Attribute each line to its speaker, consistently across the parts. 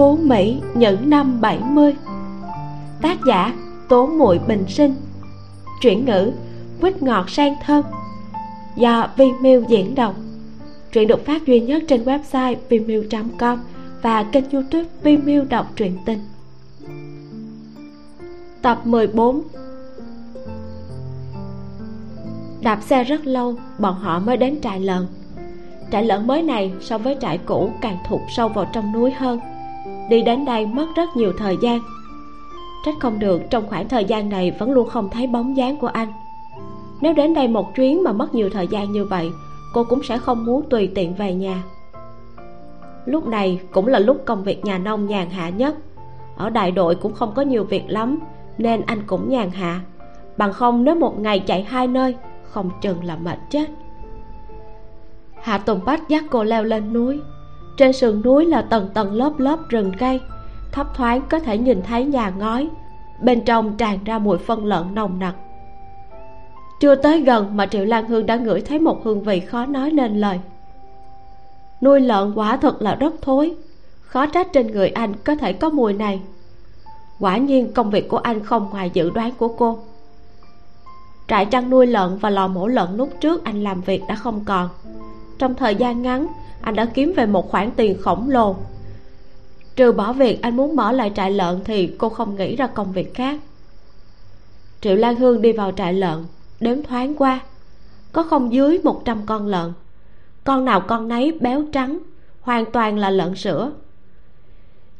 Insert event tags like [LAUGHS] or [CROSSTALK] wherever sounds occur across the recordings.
Speaker 1: phú mỹ những năm 70 tác giả tố muội bình sinh. Chuyển ngữ quýt ngọt sang thơm. Do Vimeo diễn đọc. Truyện được phát duy nhất trên website vimeo.com và kênh youtube Vimeo đọc truyện tình. Tập 14 Đạp xe rất lâu, bọn họ mới đến trại lợn. Trại lợn mới này so với trại cũ càng thụt sâu vào trong núi hơn đi đến đây mất rất nhiều thời gian. Trách không được, trong khoảng thời gian này vẫn luôn không thấy bóng dáng của anh. Nếu đến đây một chuyến mà mất nhiều thời gian như vậy, cô cũng sẽ không muốn tùy tiện về nhà. Lúc này cũng là lúc công việc nhà nông nhàn hạ nhất. Ở đại đội cũng không có nhiều việc lắm, nên anh cũng nhàn hạ. Bằng không, nếu một ngày chạy hai nơi, không chừng là mệt chết. Hạ tùng bách dắt cô leo lên núi trên sườn núi là tầng tầng lớp lớp rừng cây. Thấp thoáng có thể nhìn thấy nhà ngói. Bên trong tràn ra mùi phân lợn nồng nặc. Chưa tới gần mà triệu lan hương đã ngửi thấy một hương vị khó nói nên lời. Nuôi lợn quả thật là rất thối. Khó trách trên người anh có thể có mùi này. Quả nhiên công việc của anh không ngoài dự đoán của cô. Trại chăn nuôi lợn và lò mổ lợn lúc trước anh làm việc đã không còn. Trong thời gian ngắn anh đã kiếm về một khoản tiền khổng lồ. Trừ bỏ việc anh muốn mở lại trại lợn thì cô không nghĩ ra công việc khác. Triệu lan hương đi vào trại lợn, đếm thoáng qua. Có không dưới một trăm con lợn. Con nào con nấy béo trắng, hoàn toàn là lợn sữa.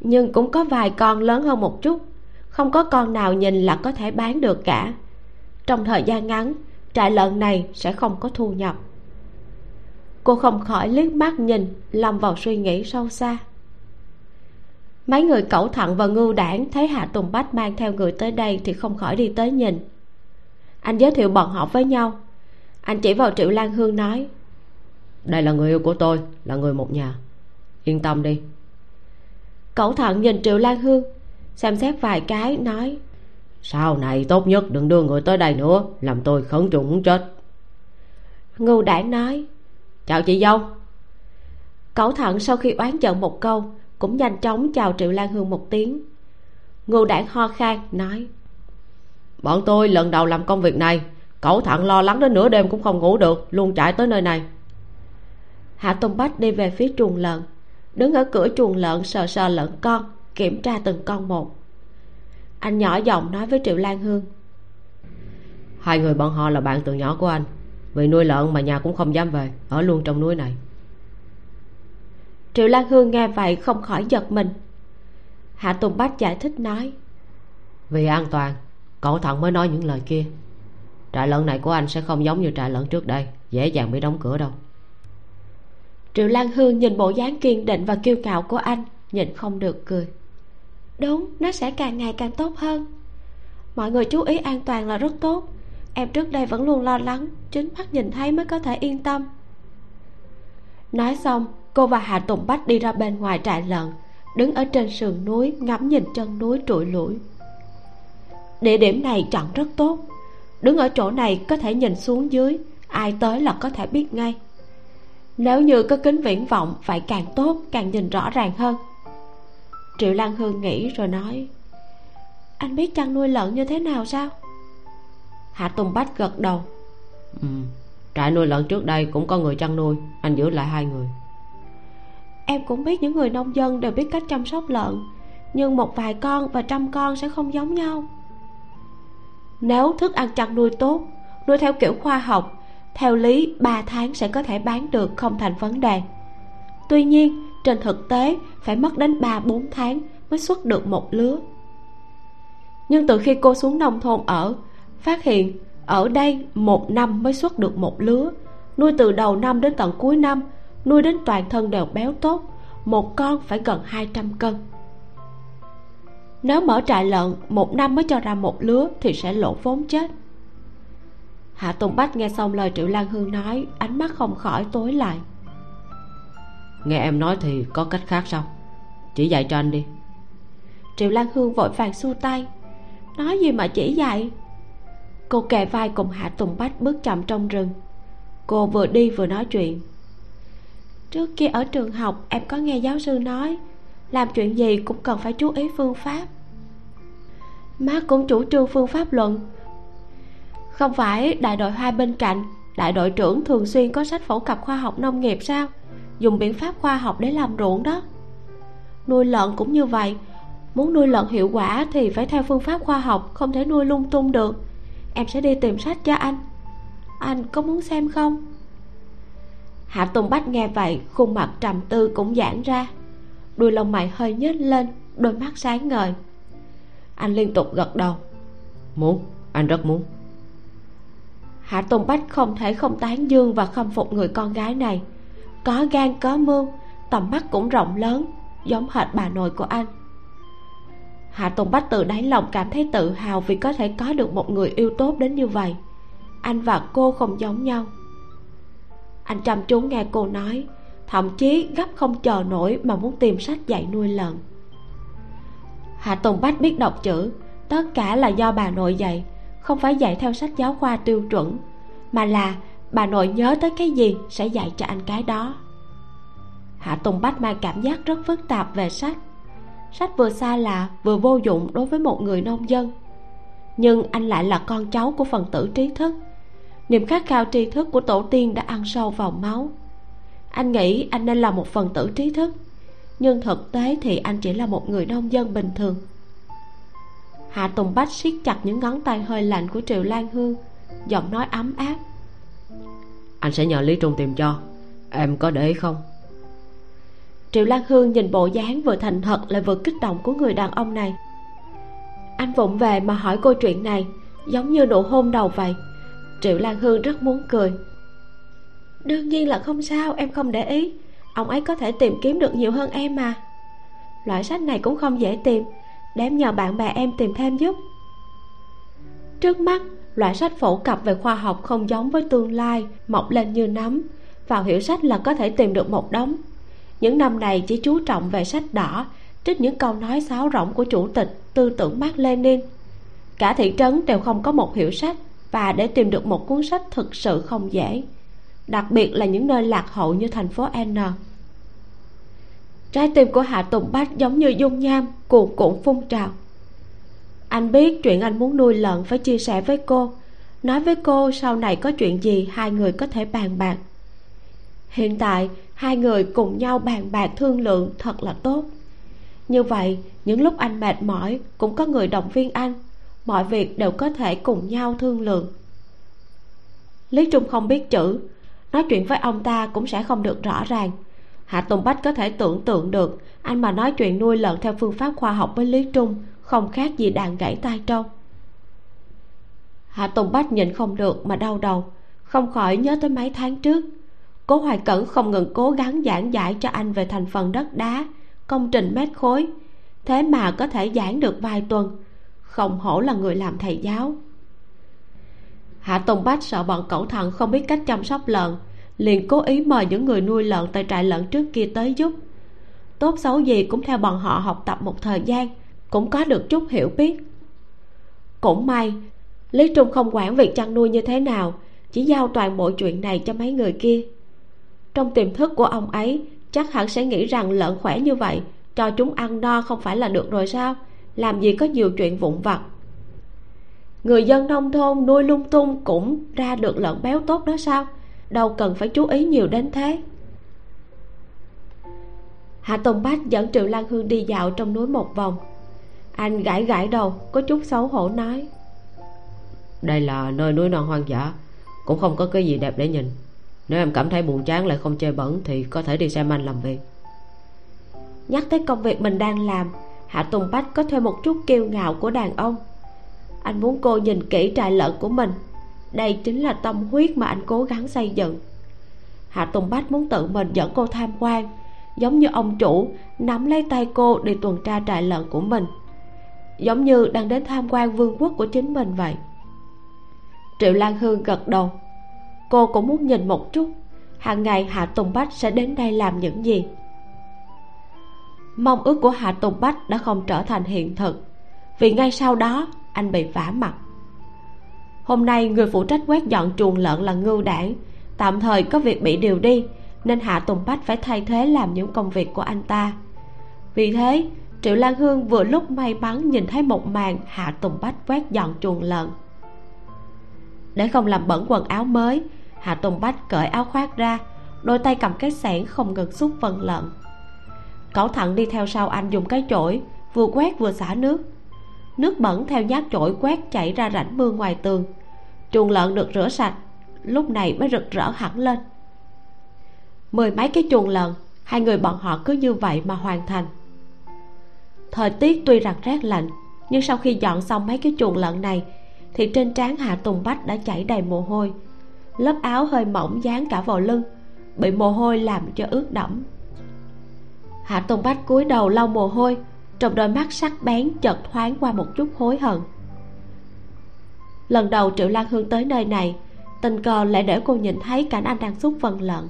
Speaker 1: Nhưng cũng có vài con lớn hơn một chút. Không có con nào nhìn là có thể bán được cả. Trong thời gian ngắn, trại lợn này sẽ không có thu nhập cô không khỏi liếc mắt nhìn lâm vào suy nghĩ sâu xa. Mấy người cẩu thận và ngưu đảng thấy hạ tùng bách mang theo người tới đây thì không khỏi đi tới nhìn. Anh giới thiệu bọn họ với nhau. Anh chỉ vào triệu lan hương nói
Speaker 2: đây là người yêu của tôi là người một nhà. Yên tâm đi.
Speaker 1: Cẩu thận nhìn triệu lan hương xem xét vài cái nói
Speaker 2: sau này tốt nhất đừng đưa người tới đây nữa làm tôi khẩn trùng muốn chết.
Speaker 1: Ngưu đảng nói
Speaker 2: chào chị dâu.
Speaker 1: Cẩu thận sau khi oán giận một câu, cũng nhanh chóng chào triệu lan hương một tiếng. Ngưu đảng ho khan, nói,
Speaker 2: bọn tôi lần đầu làm công việc này, cẩu thận lo lắng đến nửa đêm cũng không ngủ được, luôn chạy tới nơi này.
Speaker 1: Hạ tùng bách đi về phía chuồng lợn, đứng ở cửa chuồng lợn sờ sờ lợn con, kiểm tra từng con một. Anh nhỏ giọng nói với triệu lan hương,
Speaker 2: hai người bọn họ là bạn từ nhỏ của anh vì nuôi lợn mà nhà cũng không dám về ở luôn trong núi này.
Speaker 1: Triệu lan hương nghe vậy không khỏi giật mình. Hạ tùng bách giải thích nói
Speaker 2: vì an toàn cậu thận mới nói những lời kia. Trại lợn này của anh sẽ không giống như trại lợn trước đây dễ dàng bị đóng cửa đâu.
Speaker 1: Triệu lan hương nhìn bộ dáng kiên định và kiêu cạo của anh nhìn không được cười. Đúng nó sẽ càng ngày càng tốt hơn. Mọi người chú ý an toàn là rất tốt em trước đây vẫn luôn lo lắng, chính mắt nhìn thấy mới có thể yên tâm. Nói xong, cô và hà tùng bách đi ra bên ngoài trại lợn, đứng ở trên sườn núi ngắm nhìn chân núi trụi lủi. Địa điểm này chọn rất tốt. Đứng ở chỗ này có thể nhìn xuống dưới, ai tới là có thể biết ngay. Nếu như có kính viễn vọng vậy càng tốt, càng nhìn rõ ràng hơn. Triệu lan hương nghĩ rồi nói, anh biết chăn nuôi lợn như thế nào sao? Hạ tùng bách gật đầu.
Speaker 2: Ừ trại nuôi lợn trước đây cũng có người chăn nuôi anh giữ lại hai người.
Speaker 1: Em cũng biết những người nông dân đều biết cách chăm sóc lợn nhưng một vài con và trăm con sẽ không giống nhau. Nếu thức ăn chăn nuôi tốt nuôi theo kiểu khoa học theo lý 3 tháng sẽ có thể bán được không thành vấn đề. Tuy nhiên trên thực tế phải mất đến 3-4 tháng mới xuất được một lứa. Nhưng từ khi cô xuống nông thôn ở phát hiện ở đây một năm mới xuất được một lứa. Nuôi từ đầu năm đến tận cuối năm nuôi đến toàn thân đều béo tốt một con phải gần 200 cân. Nếu mở trại lợn một năm mới cho ra một lứa thì sẽ lỗ vốn chết. Hạ tùng bách nghe xong lời triệu lan hương nói ánh mắt không khỏi tối lại.
Speaker 2: Nghe em nói thì có cách khác sao? Chỉ dạy cho anh đi.
Speaker 1: Triệu lan hương vội vàng xua tay. Nói gì mà chỉ dạy cô kề vai cùng hạ tùng bách bước chậm trong rừng. Cô vừa đi vừa nói chuyện. Trước kia ở trường học, em có nghe giáo sư nói, làm chuyện gì cũng cần phải chú ý phương pháp. Má cũng chủ trương phương pháp luận. Không phải đại đội hai bên cạnh, đại đội trưởng thường xuyên có sách phổ cập khoa học nông nghiệp sao? Dùng biện pháp khoa học để làm ruộng đó. Nuôi lợn cũng như vậy, muốn nuôi lợn hiệu quả thì phải theo phương pháp khoa học, không thể nuôi lung tung được em sẽ đi tìm sách cho anh. Anh có muốn xem không? Hạ tùng bách nghe vậy khuôn mặt trầm tư cũng giãn ra. Đuôi lông mày hơi nhếch lên đôi mắt sáng ngời. Anh liên tục gật đầu.
Speaker 2: Muốn anh rất muốn.
Speaker 1: Hạ tùng bách không thể không tán dương và khâm phục người con gái này. Có gan có mưu tầm mắt cũng rộng lớn giống hệt bà nội của anh hạ tùng bách từ đáy lòng cảm thấy tự hào vì có thể có được một người yêu tốt đến như vậy. Anh và cô không giống nhau. Anh chăm chú nghe cô nói, thậm chí gấp không chờ nổi mà muốn tìm sách dạy nuôi lợn. Hạ tùng bách biết đọc chữ, tất cả là do bà nội dạy, không phải dạy theo sách giáo khoa tiêu chuẩn, mà là bà nội nhớ tới cái gì sẽ dạy cho anh cái đó. Hạ tùng bách mang cảm giác rất phức tạp về sách sách vừa xa lạ, vừa vô dụng đối với một người nông dân. Nhưng anh lại là con cháu của phần tử trí thức. Niềm khát khao tri thức của tổ tiên đã ăn sâu vào máu. Anh nghĩ anh nên là một phần tử trí thức, nhưng thực tế thì anh chỉ là một người nông dân bình thường. Hạ tùng bách siết chặt những ngón tay hơi lạnh của triệu lan hương, giọng nói ấm áp.
Speaker 2: Anh sẽ nhờ lý trung tìm cho, em có để ý không?
Speaker 1: Triệu lan hương nhìn bộ dáng vừa thành thật lại vừa kích động của người đàn ông này. Anh vụng về mà hỏi cô chuyện này, giống như nụ hôn đầu vậy. Triệu lan hương rất muốn cười. Đương nhiên là không sao, em không để ý. Ông ấy có thể tìm kiếm được nhiều hơn em mà. Loại sách này cũng không dễ tìm để em nhờ bạn bè em tìm thêm giúp. Trước mắt, loại sách phổ cập về khoa học không giống với tương lai, mọc lên như nấm. Vào hiệu sách là có thể tìm được một đống những năm này chỉ chú trọng về sách đỏ, trích những câu nói sáo rỗng của chủ tịch, tư tưởng mark lenin. Cả thị trấn đều không có một hiệu sách, và để tìm được một cuốn sách thực sự không dễ, đặc biệt là những nơi lạc hậu như thành phố n. Trái tim của hạ tùng bách giống như dung nham, cuồn cuộn phun trào. Anh biết chuyện anh muốn nuôi lợn phải chia sẻ với cô, nói với cô sau này có chuyện gì hai người có thể bàn bạc. Hiện tại hai người cùng nhau bàn bạc thương lượng thật là tốt. Như vậy, những lúc anh mệt mỏi cũng có người động viên anh. Mọi việc đều có thể cùng nhau thương lượng. Lý trung không biết chữ. Nói chuyện với ông ta cũng sẽ không được rõ ràng. Hạ tùng bách có thể tưởng tượng được anh mà nói chuyện nuôi lợn theo phương pháp khoa học với lý trung không khác gì đàn gãy tai trâu. Hạ tùng bách nhìn không được mà đau đầu, không khỏi nhớ tới mấy tháng trước cố hoài cẩn không ngừng cố gắng giảng giải cho anh về thành phần đất đá, công trình mét khối, thế mà có thể giảng được vài tuần. Không hổ là người làm thầy giáo. Hạ tùng bách sợ bọn cẩu thận không biết cách chăm sóc lợn, liền cố ý mời những người nuôi lợn tại trại lợn trước kia tới giúp. Tốt xấu gì cũng theo bọn họ học tập một thời gian, cũng có được chút hiểu biết. Cũng may, lý trung không quản việc chăn nuôi như thế nào, chỉ giao toàn bộ chuyện này cho mấy người kia trong tiềm thức của ông ấy, chắc hẳn sẽ nghĩ rằng lợn khỏe như vậy, cho chúng ăn no không phải là được rồi sao? Làm gì có nhiều chuyện vụn vặt? Người dân nông thôn nuôi lung tung cũng ra được lợn béo tốt đó sao? Đâu cần phải chú ý nhiều đến thế. Hạ tùng bách dẫn triệu lan hương đi dạo trong núi một vòng. Anh gãi gãi đầu, có chút xấu hổ nói.
Speaker 2: Đây là nơi núi non hoang dã, cũng không có cái gì đẹp để nhìn nếu em cảm thấy buồn chán lại không chơi bẩn thì có thể đi xem anh làm việc.
Speaker 1: Nhắc tới công việc mình đang làm, hạ tùng bách có thêm một chút kiêu ngạo của đàn ông. Anh muốn cô nhìn kỹ trại lợn của mình. Đây chính là tâm huyết mà anh cố gắng xây dựng. Hạ tùng bách muốn tự mình dẫn cô tham quan, giống như ông chủ, nắm lấy tay cô đi tuần tra trại lợn của mình. Giống như đang đến tham quan vương quốc của chính mình vậy. Triệu lan hương gật đầu cô cũng muốn nhìn một chút. Hàng ngày hạ tùng bách sẽ đến đây làm những gì? Mong ước của hạ tùng bách đã không trở thành hiện thực. Vì ngay sau đó, anh bị vả mặt. Hôm nay, người phụ trách quét dọn chuồng lợn là ngưu đảng. Tạm thời có việc bị điều đi, nên hạ tùng bách phải thay thế làm những công việc của anh ta. Vì thế, triệu lan hương vừa lúc may mắn nhìn thấy một màn hạ tùng bách quét dọn chuồng lợn. Để không làm bẩn quần áo mới hạ tùng bách cởi áo khoác ra, đôi tay cầm cái xẻng không ngừng xúc phân lợn cẩu thận đi theo sau anh dùng cái chổi, vừa quét vừa xả nước. Nước bẩn theo nhát chổi quét chảy ra rãnh mưa ngoài tường. Chuồng lợn được rửa sạch, lúc này mới rực rỡ hẳn lên. Mười mấy cái chuồng lợn, hai người bọn họ cứ như vậy mà hoàn thành. Thời tiết tuy rằng rét lạnh, nhưng sau khi dọn xong mấy cái chuồng lợn này, thì trên trán hạ tùng bách đã chảy đầy mồ hôi lớp áo hơi mỏng dán cả vào lưng, bị mồ hôi làm cho ướt đẫm. Hạ tùng bách cúi đầu lau mồ hôi, trong đôi mắt sắc bén chợt thoáng qua một chút hối hận. Lần đầu triệu lan hương tới nơi này, tình cờ lại để cô nhìn thấy cảnh anh đang xúc phần lợn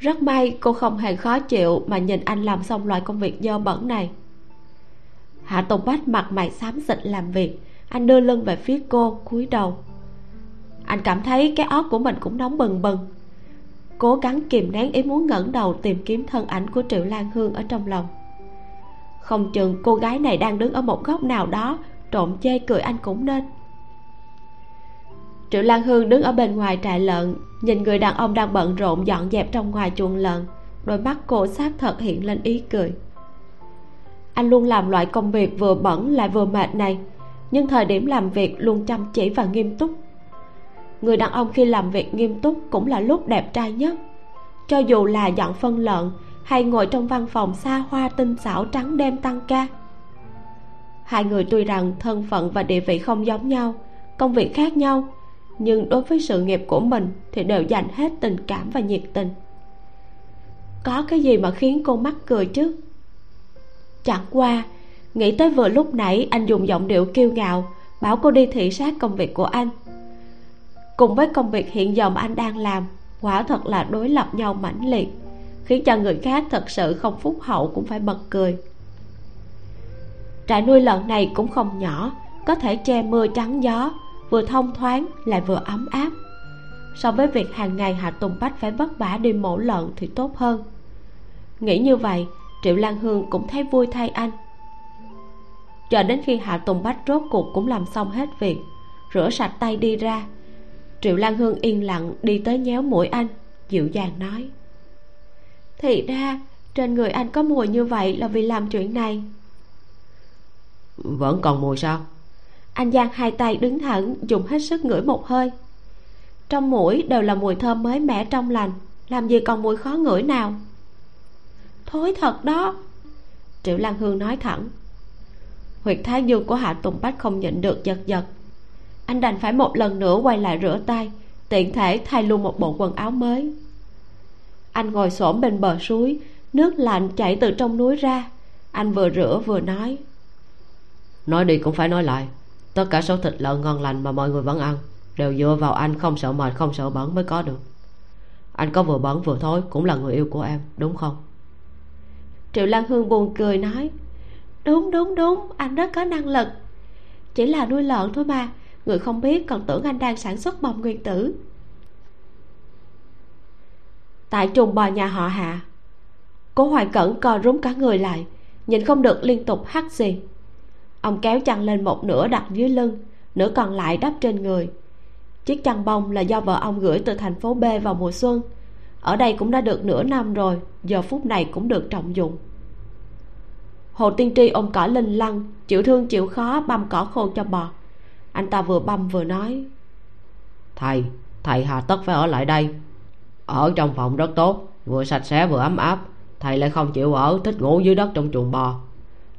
Speaker 1: rất may cô không hề khó chịu mà nhìn anh làm xong loại công việc dơ bẩn này. Hạ tùng bách mặt mày xám xịt làm việc, anh đưa lưng về phía cô, cúi đầu anh cảm thấy cái óc của mình cũng nóng bừng bừng. Cố gắng kìm nén ý muốn ngẩng đầu tìm kiếm thân ảnh của triệu lan hương ở trong lòng. Không chừng cô gái này đang đứng ở một góc nào đó, trộm chê cười anh cũng nên. Triệu lan hương đứng ở bên ngoài trại lợn, nhìn người đàn ông đang bận rộn dọn dẹp trong ngoài chuồng lợn, đôi mắt cô xác thật hiện lên ý cười. Anh luôn làm loại công việc vừa bẩn lại vừa mệt này, nhưng thời điểm làm việc luôn chăm chỉ và nghiêm túc người đàn ông khi làm việc nghiêm túc cũng là lúc đẹp trai nhất. Cho dù là dọn phân lợn hay ngồi trong văn phòng xa hoa tinh xảo trắng đêm tăng ca. Hai người tuy rằng thân phận và địa vị không giống nhau, công việc khác nhau, nhưng đối với sự nghiệp của mình thì đều dành hết tình cảm và nhiệt tình. Có cái gì mà khiến cô mắc cười chứ? Chẳng qua, nghĩ tới vừa lúc nãy anh dùng giọng điệu kiêu ngạo, bảo cô đi thị sát công việc của anh cùng với công việc hiện giờ mà anh đang làm, quả thật là đối lập nhau mãnh liệt, khiến cho người khác thật sự không phúc hậu cũng phải bật cười. Trại nuôi lợn này cũng không nhỏ, có thể che mưa chắn gió, vừa thông thoáng lại vừa ấm áp. So với việc hàng ngày hạ tùng bách phải vất vả đi mổ lợn thì tốt hơn. Nghĩ như vậy, triệu lan hương cũng thấy vui thay anh. Chờ đến khi hạ tùng bách rốt cuộc cũng làm xong hết việc, rửa sạch tay đi ra triệu lan hương yên lặng đi tới nhéo mũi anh dịu dàng nói. Thì ra trên người anh có mùi như vậy là vì làm chuyện này.
Speaker 2: Vẫn còn mùi sao?
Speaker 1: Anh giang hai tay đứng thẳng dùng hết sức ngửi một hơi. Trong mũi đều là mùi thơm mới mẻ trong lành làm gì còn mùi khó ngửi nào. Thối thật đó. Triệu lan hương nói thẳng. Huyệt thái dương của hạ tùng bách không nhịn được giật giật anh đành phải một lần nữa quay lại rửa tay tiện thể thay luôn một bộ quần áo mới. Anh ngồi xổm bên bờ suối nước lạnh chảy từ trong núi ra. Anh vừa rửa vừa nói.
Speaker 2: Nói đi cũng phải nói lại tất cả số thịt lợn ngon lành mà mọi người vẫn ăn đều dựa vào anh không sợ mệt không sợ bẩn mới có được. Anh có vừa bẩn vừa thối cũng là người yêu của em đúng không?
Speaker 1: Triệu lan hương buồn cười nói. Đúng đúng đúng anh rất có năng lực. Chỉ là nuôi lợn thôi mà người không biết còn tưởng anh đang sản xuất bom nguyên tử. Tại trùng bò nhà họ hạ, cố hoài cẩn co rúm cả người lại, nhìn không được liên tục hắt gì ông kéo chăn lên một nửa đặt dưới lưng, nửa còn lại đắp trên người. Chiếc chăn bông là do vợ ông gửi từ thành phố b vào mùa xuân. Ở đây cũng đã được nửa năm rồi, giờ phút này cũng được trọng dụng. Hồ tiên tri ôm cỏ linh lăng, chịu thương chịu khó băm cỏ khô cho bò anh ta vừa băm vừa nói.
Speaker 2: Thầy thầy hà tất phải ở lại đây. Ở trong phòng rất tốt vừa sạch sẽ vừa ấm áp. Thầy lại không chịu ở thích ngủ dưới đất trong chuồng bò.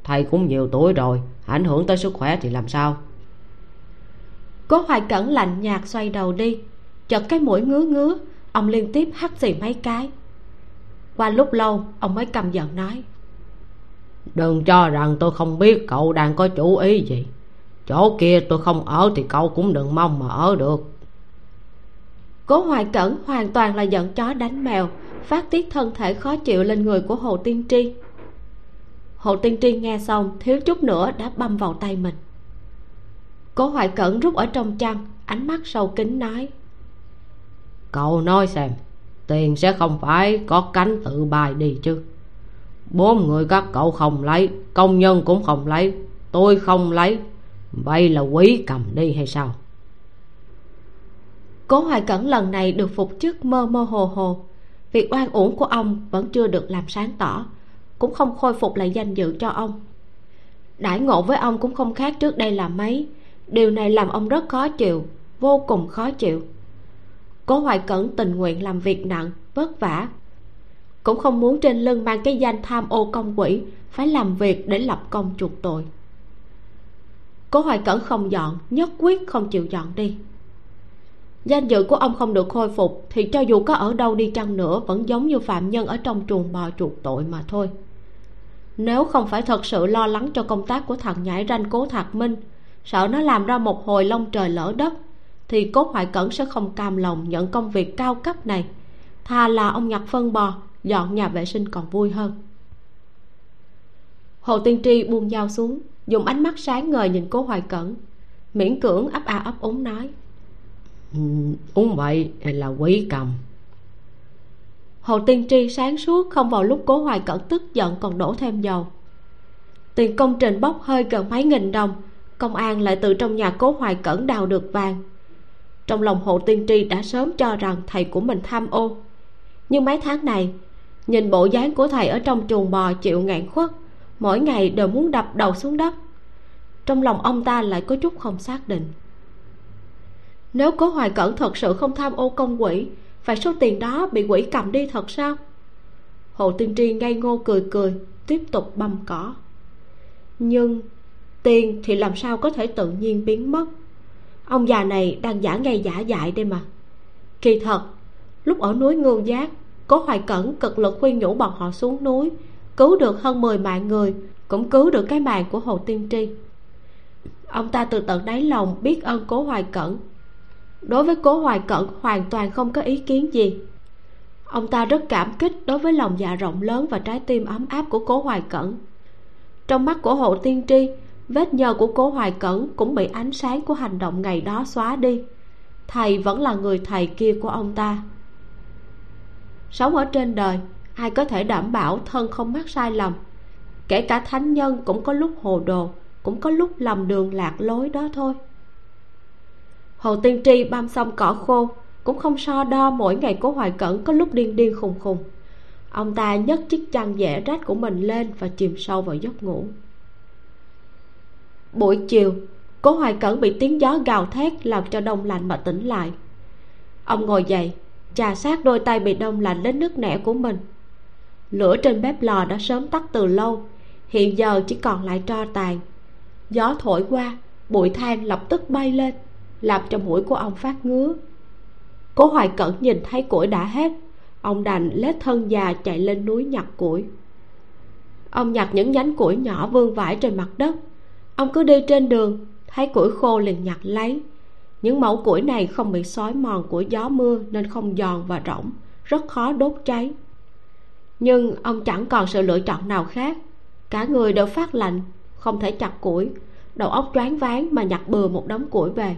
Speaker 2: Thầy cũng nhiều tuổi rồi ảnh hưởng tới sức khỏe thì làm sao?
Speaker 1: Cố hoài cẩn lạnh nhạt xoay đầu đi chợt cái mũi ngứa ngứa ông liên tiếp hắt xì mấy cái. Qua lúc lâu ông mới cầm giận nói.
Speaker 2: Đừng cho rằng tôi không biết cậu đang có chủ ý gì chỗ kia tôi không ở thì cậu cũng đừng mong mà ở được.
Speaker 1: Cố hoài cẩn hoàn toàn là giận chó đánh mèo phát tiết thân thể khó chịu lên người của hồ tiên tri. Hồ tiên tri nghe xong thiếu chút nữa đã băm vào tay mình. Cố hoài cẩn rút ở trong chăn ánh mắt sâu kín nói.
Speaker 2: Cậu nói xem tiền sẽ không phải có cánh tự bài đi chứ. Bốn người các cậu không lấy công nhân cũng không lấy tôi không lấy vậy là quý cầm đi hay sao?
Speaker 1: Cố hoài cẩn lần này được phục chức mơ mơ hồ hồ. Việc oan uổng của ông vẫn chưa được làm sáng tỏ, cũng không khôi phục lại danh dự cho ông. Đãi ngộ với ông cũng không khác trước đây là mấy. Điều này làm ông rất khó chịu, vô cùng khó chịu. Cố hoài cẩn tình nguyện làm việc nặng, vất vả. Cũng không muốn trên lưng mang cái danh tham ô công quỷ, phải làm việc để lập công chuộc tội cố hoài cẩn không dọn, nhất quyết không chịu dọn đi. Danh dự của ông không được khôi phục, thì cho dù có ở đâu đi chăng nữa, vẫn giống như phạm nhân ở trong chuồng bò chuộc tội mà thôi. Nếu không phải thật sự lo lắng cho công tác của thằng nhãi ranh cố thạc minh, sợ nó làm ra một hồi lông trời lỡ đất, thì cốt hoài cẩn sẽ không cam lòng nhận công việc cao cấp này thà là ông nhặt phân bò, dọn nhà vệ sinh còn vui hơn hồ tiên tri buông dao xuống dùng ánh mắt sáng ngời nhìn cố hoài cẩn miễn cưỡng ấp a ấp úng nói.
Speaker 2: Ừ, uống vậy là quý cầm?
Speaker 1: Hồ tiên tri sáng suốt không vào lúc cố hoài cẩn tức giận còn đổ thêm dầu. Tiền công trình bốc hơi gần mấy nghìn đồng công an lại từ trong nhà cố hoài cẩn đào được vàng. Trong lòng hồ tiên tri đã sớm cho rằng thầy của mình tham ô. Nhưng mấy tháng này nhìn bộ dáng của thầy ở trong chuồng bò chịu ngạn khuất mỗi ngày đều muốn đập đầu xuống đất. Trong lòng ông ta lại có chút không xác định. Nếu cố hoài cẩn thật sự không tham ô công quỹ phải số tiền đó bị quỷ cầm đi thật sao? Hồ tiên tri ngây ngô cười cười, tiếp tục băm cỏ. Nhưng tiền thì làm sao có thể tự nhiên biến mất? Ông già này đang giả ngay giả dại đây mà. Kỳ thật, lúc ở núi ngưu giác, cố hoài cẩn cực lực khuyên nhủ bọn họ xuống núi cứu được hơn 10 mạng người, cũng cứu được cái mạng của hồ tiên tri. Ông ta từ tận đáy lòng biết ơn cố hoài cẩn. Đối với cố hoài cẩn hoàn toàn không có ý kiến gì. Ông ta rất cảm kích đối với lòng dạ rộng lớn và trái tim ấm áp của cố hoài cẩn. Trong mắt của hồ tiên tri, vết nhơ của cố hoài cẩn cũng bị ánh sáng của hành động ngày đó xóa đi. Thầy vẫn là người thầy kia của ông ta. Sống ở trên đời ai có thể đảm bảo thân không mắc sai lầm? Kể cả thánh nhân cũng có lúc hồ đồ, cũng có lúc lầm đường lạc lối đó thôi. Hồ tiên tri băm xong cỏ khô, cũng không so đo mỗi ngày cố hoài cẩn có lúc điên điên khùng khùng. Ông ta nhấc chiếc chăn dẻ rách của mình lên và chìm sâu vào giấc ngủ. Buổi chiều, cố hoài cẩn bị tiếng gió gào thét làm cho đông lạnh mà tỉnh lại. Ông ngồi dậy chà sát đôi tay bị đông lạnh đến nước nẻ của mình lửa trên bếp lò đã sớm tắt từ lâu. Hiện giờ chỉ còn lại tro tàn. Gió thổi qua, bụi than lập tức bay lên, làm cho mũi của ông phát ngứa. Cố hoài cẩn nhìn thấy củi đã hết, ông đành lết thân già chạy lên núi nhặt củi. Ông nhặt những nhánh củi nhỏ vương vãi trên mặt đất. Ông cứ đi trên đường, thấy củi khô liền nhặt lấy. Những mẫu củi này không bị xói mòn của gió mưa nên không giòn và rỗng, rất khó đốt cháy nhưng ông chẳng còn sự lựa chọn nào khác. Cả người đều phát lạnh, không thể chặt củi. Đầu óc choáng váng mà nhặt bừa một đống củi về.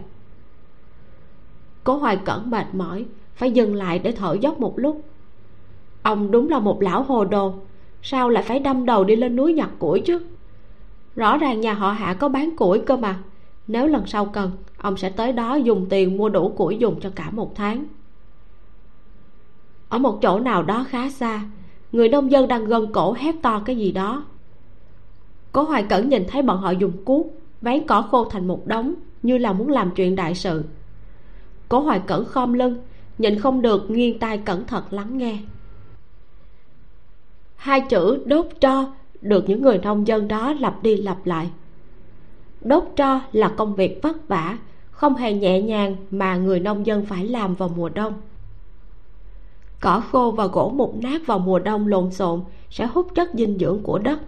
Speaker 1: Cố hoài cẩn mệt mỏi, phải dừng lại để thở dốc một lúc. Ông đúng là một lão hồ đồ, sao lại phải đâm đầu đi lên núi nhặt củi chứ? Rõ ràng nhà họ hạ có bán củi cơ mà. Nếu lần sau cần, ông sẽ tới đó dùng tiền mua đủ củi dùng cho cả một tháng. Ở một chỗ nào đó khá xa người nông dân đang gân cổ hét to cái gì đó. Cố hoài cẩn nhìn thấy bọn họ dùng cuốc ván cỏ khô thành một đống, như là muốn làm chuyện đại sự. Cố hoài cẩn khom lưng, nhìn không được, nghiêng tai cẩn thận lắng nghe. Hai chữ đốt tro được những người nông dân đó lặp đi lặp lại. Đốt tro là công việc vất vả, không hề nhẹ nhàng mà người nông dân phải làm vào mùa đông cỏ khô và gỗ mục nát vào mùa đông lộn xộn sẽ hút chất dinh dưỡng của đất.